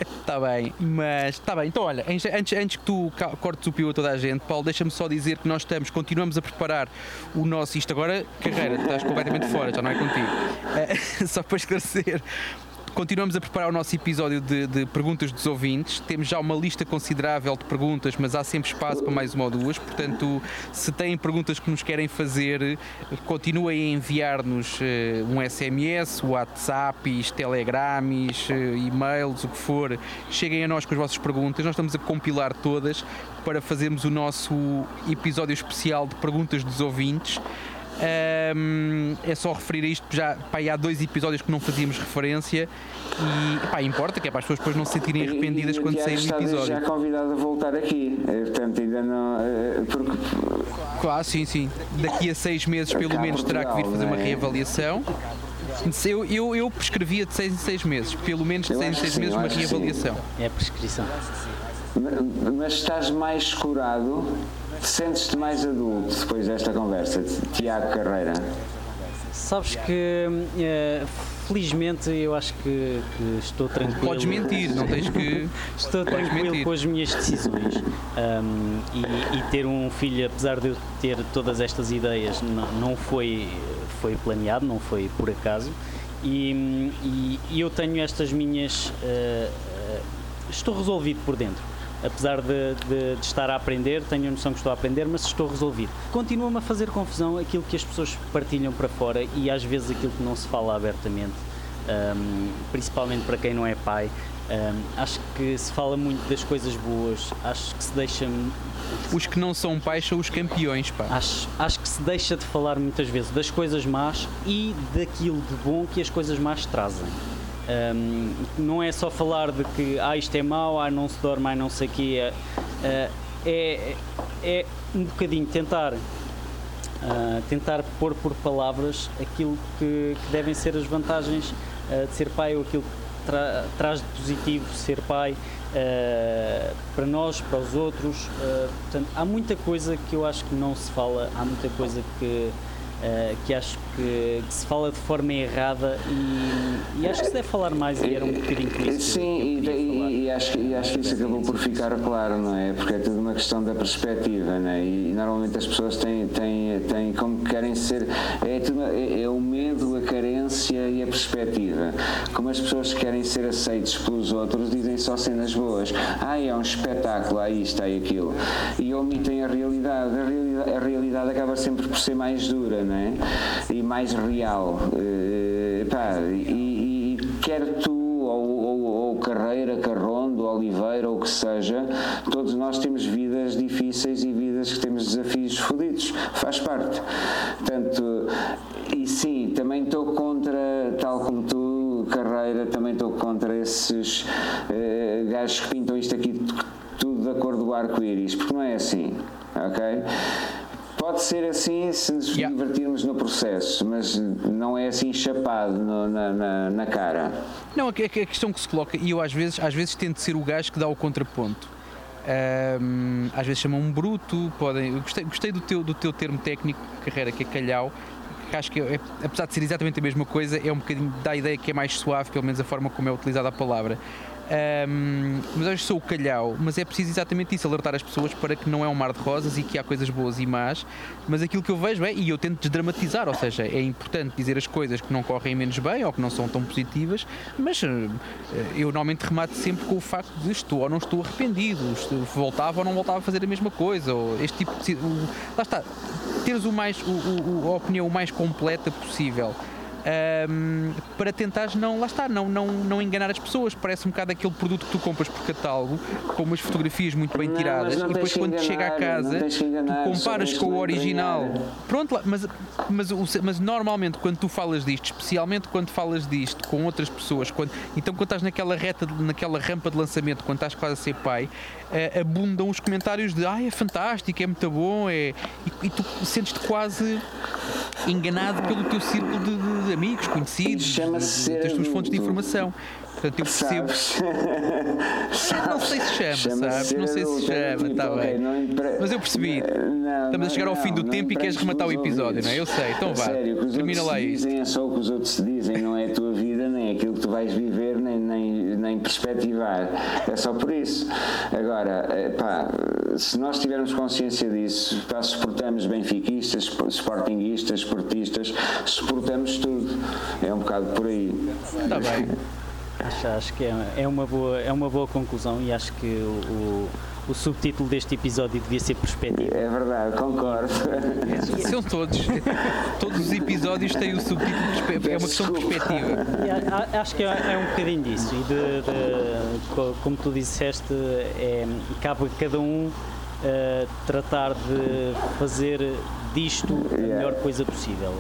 Está bem, mas está bem. Então, olha, antes, antes que tu cortes o pio a toda a gente, Paulo, deixa-me só dizer que nós estamos, continuamos a preparar o nosso. Isto agora, carreira, estás completamente fora, já não é contigo. Eh, só para esclarecer. Continuamos a preparar o nosso episódio de, de perguntas dos ouvintes. Temos já uma lista considerável de perguntas, mas há sempre espaço para mais uma ou duas. Portanto, se têm perguntas que nos querem fazer, continuem a enviar-nos eh, um SMS, WhatsApps, Telegrams, eh, e-mails, o que for. Cheguem a nós com as vossas perguntas. Nós estamos a compilar todas para fazermos o nosso episódio especial de perguntas dos ouvintes. Ahm, é só referir a isto, já pá, há dois episódios que não fazíamos referência e pá, importa que é para as pessoas depois não se sentirem arrependidas E- e quando sair o episódio. já convidado a voltar aqui. Eh, Portanto, ainda não. eh, Porque Ah, sim, sim. Daqui a seis meses, pelo Cá, menos, terá que vir fazer uma é? reavaliação. Eu, eu, eu prescrevia de seis em seis meses, pelo menos de seis em acho seis que sim, meses, eu uma reavaliação. É a prescrição. Mas estás mais curado, sentes-te mais adulto depois desta conversa, Tiago Carreira. Sabes que, eh, felizmente, eu acho que, que estou tranquilo. Podes mentir, não tens que. Estou Podes tranquilo mentir. com as minhas decisões. Um, e, e ter um filho, apesar de eu ter todas estas ideias, não, não foi, foi planeado, não foi por acaso. E, e- e eu tenho estas minhas. eh, eh, estou resolvido por dentro. Apesar de, de- de estar a aprender, tenho a noção que estou a aprender, mas estou resolvido. Continua-me a fazer confusão aquilo que as pessoas partilham para fora e às vezes aquilo que não se fala abertamente um, principalmente para quem não é pai. Um, acho que se fala muito das coisas boas, acho que se deixa Os que não são pais são os campeões, pá. acho, acho que se deixa de falar muitas vezes das coisas más e daquilo de bom que as coisas más trazem. Um, não é só falar de que ah, isto é mau, ah, não se dorme, ah, não sei o quê. É, é, é um bocadinho tentar Uh, tentar pôr por palavras aquilo que, que devem ser as vantagens uh, de ser pai ou aquilo que tra- traz de positivo ser pai uh, para nós, para os outros. Portanto, há muita coisa que eu acho que não se fala, há muita coisa que, uh, que acho que, que se fala de forma errada e, e acho que se deve falar mais e era um bocadinho por isso que eu- Sim, que e, e- acho, que- e acho que isso acabou por ficar claro, não é? Porque é tudo uma questão da perspectiva, não é? E normalmente as pessoas têm, têm, têm como querem ser. É, tudo- é- é o medo, a carência e a perspectiva. Como as pessoas querem ser aceites pelos outros, dizem só cenas boas. Ah, é um espetáculo, há isto, há aquilo. E omitem a realidade. A realidade, a realidade acaba sempre por ser mais dura, não é? E mais real. Eh, pá, e, e quer tu ou, ou, ou Carreira, Carrondo, Oliveira, ou o que seja, todos nós temos vidas difíceis e vidas que temos desafios fodidos, faz parte. Portanto, e sim, também estou contra, tal como tu, Carreira, também estou contra esses eh, gajos que pintam isto aqui tudo da cor do arco-íris, porque não é assim, ok? Pode ser assim se nos Yeah. divertirmos no processo, mas não é assim chapado no- na, na, na cara. Não, a, a- a questão que se coloca, e eu às vezes, às vezes tento ser o gajo que dá o contraponto. Ahm, às vezes chamam-me bruto, podem. eu Gostei, gostei do, teu, do teu termo técnico, carreira, que é calhau, que acho que é, apesar de ser exatamente a mesma coisa, é um bocadinho dá a ideia que é mais suave, pelo menos a forma como é utilizada a palavra. Ahm, mas hoje sou o calhau, mas é preciso exatamente isso, alertar as pessoas para que não é um mar de rosas e que há coisas boas e más, mas aquilo que eu vejo é, e eu tento desdramatizar, ou seja, é importante dizer as coisas que não correm menos bem ou que não são tão positivas, mas eh, eu normalmente remato sempre com o facto de estou ou não estou arrependido, estou- voltava ou não voltava a fazer a mesma coisa, ou este tipo de. o- lá está, teres o mais, o- o- a opinião o mais completa possível. Ahm, para tentares não, lá está, não, não, não enganar as pessoas. Parece um bocado aquele produto que tu compras por catálogo, com umas fotografias muito bem Não, tiradas, e depois quando chega enganar, casa, não tens que enganar, tu comparas com o original. Pronto, mas, mas, mas normalmente quando tu falas disto, especialmente quando falas disto com outras pessoas, quando, então quando estás naquela reta, naquela rampa de lançamento, quando estás quase a ser pai, eh, abundam os comentários de ah, é fantástico, é muito bom, é... E, e tu sentes-te quase enganado pelo teu círculo de- de amigos, conhecidos, das tuas fontes de informação. Portanto, eu percebo. Não sei se chama, Chama-se sabes? Não sei se chama, tipo, tá ok, bem. não empre- Mas eu percebi. Não, Estamos a chegar ao fim do tempo e queres rematar o episódio, não é? Eu sei, então vá. Sério, Termina lá te isto. dizem é só o que os outros dizem, não é a tua vida, nem aquilo que tu vais viver, nem, nem, nem perspectivar. É só por isso. Agora, eh, pá, se nós tivermos consciência disso, pá, suportamos benfiquistas, sportinguistas, esportistas, suportamos tudo. É um bocado por aí. Está bem. Acho, acho que é, é uma boa, é uma boa conclusão e acho que o, o, o subtítulo deste episódio devia ser Perspectiva. É verdade, concordo. São todos. Todos os episódios têm o subtítulo. perspe- É uma questão de perspectiva. E acho que é, é um bocadinho disso e de, de- co- como tu disseste, é, cabe a cada um eh, tratar de fazer disto a melhor coisa possível.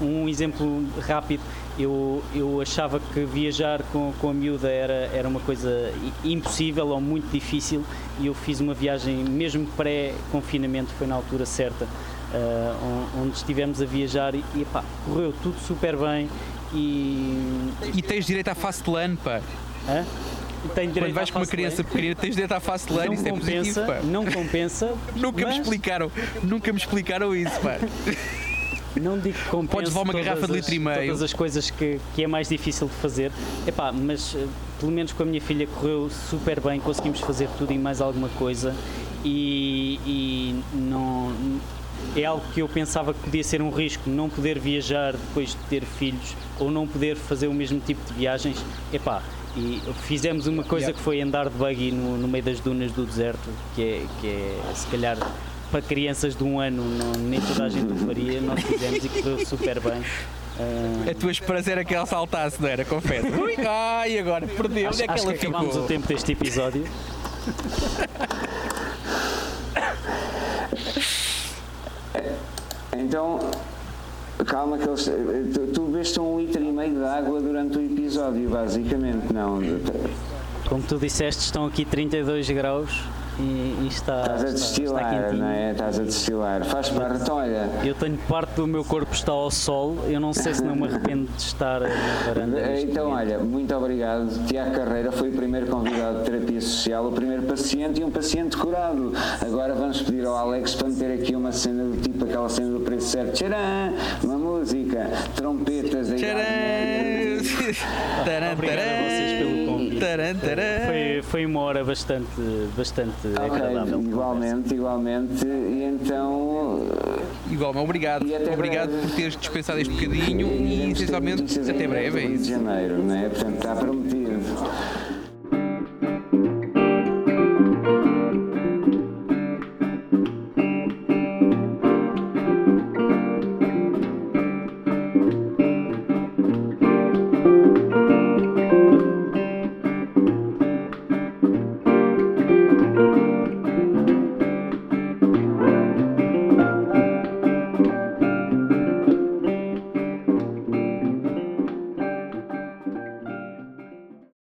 Um, um exemplo rápido, eu, eu achava que viajar com, com a miúda era, era uma coisa impossível ou muito difícil e eu fiz uma viagem mesmo pré-confinamento, foi na altura certa, on- onde estivemos a viajar e, e pá, correu tudo super bem e E tens direito à fast lane, pá. Hã? Tem Quando direito vais à com uma criança lane. pequenina, tens direito à fast lane. não Isso é positivo, compensa, pá. não compensa. Nunca me mas explicaram, nunca me explicaram isso, pá. Não digo que compensa. Podes levar uma garrafa de litro e meio. Todas as coisas que, que é mais difícil de fazer. Epá, mas eh, pelo menos com a minha filha correu super bem, conseguimos fazer tudo e mais alguma coisa e, e não. É algo que eu pensava que podia ser um risco, não poder viajar depois de ter filhos ou não poder fazer o mesmo tipo de viagens. Epá, e fizemos uma coisa Yeah. que foi andar de buggy no, no meio das dunas do deserto, que é, que é se calhar para crianças de um ano, não- nem toda a gente o faria, nós fizemos e correu super bem. Ah, A tua esperança era que ela saltasse, não era? Confesso. Ui, ai, agora perdeu. Onde é que acho ela que acabámos ficou? o tempo deste episódio. Então, calma que eles. Tu, tu bebeste um litro e meio de água durante o episódio, basicamente, não. Como tu disseste, estão aqui 32 graus e, e está, Estás a está, está destilar, quentinho. não é? Estás a destilar. Faz parte, então, olha. Eu tenho parte do meu corpo está ao sol, eu não sei se não me arrependo de estar na varanda. neste Então, momento. olha, muito obrigado. Tiago Carreira foi o primeiro convidado de terapia social, o primeiro paciente e um paciente curado. Agora vamos pedir ao Alex para meter aqui uma cena do tipo aquela cena do preço certo. Tcharam! Uma música, trompetas Idade Média. Tcharam! Taran. Taran. Foi, foi uma hora bastante, bastante Ok, agradável. igualmente, igualmente. E então. Igual, mas obrigado. E Obrigado breve. por teres dispensado este bocadinho e, ter essencialmente, até breve. É Rio de isso. Janeiro, não é? Portanto, está prometido.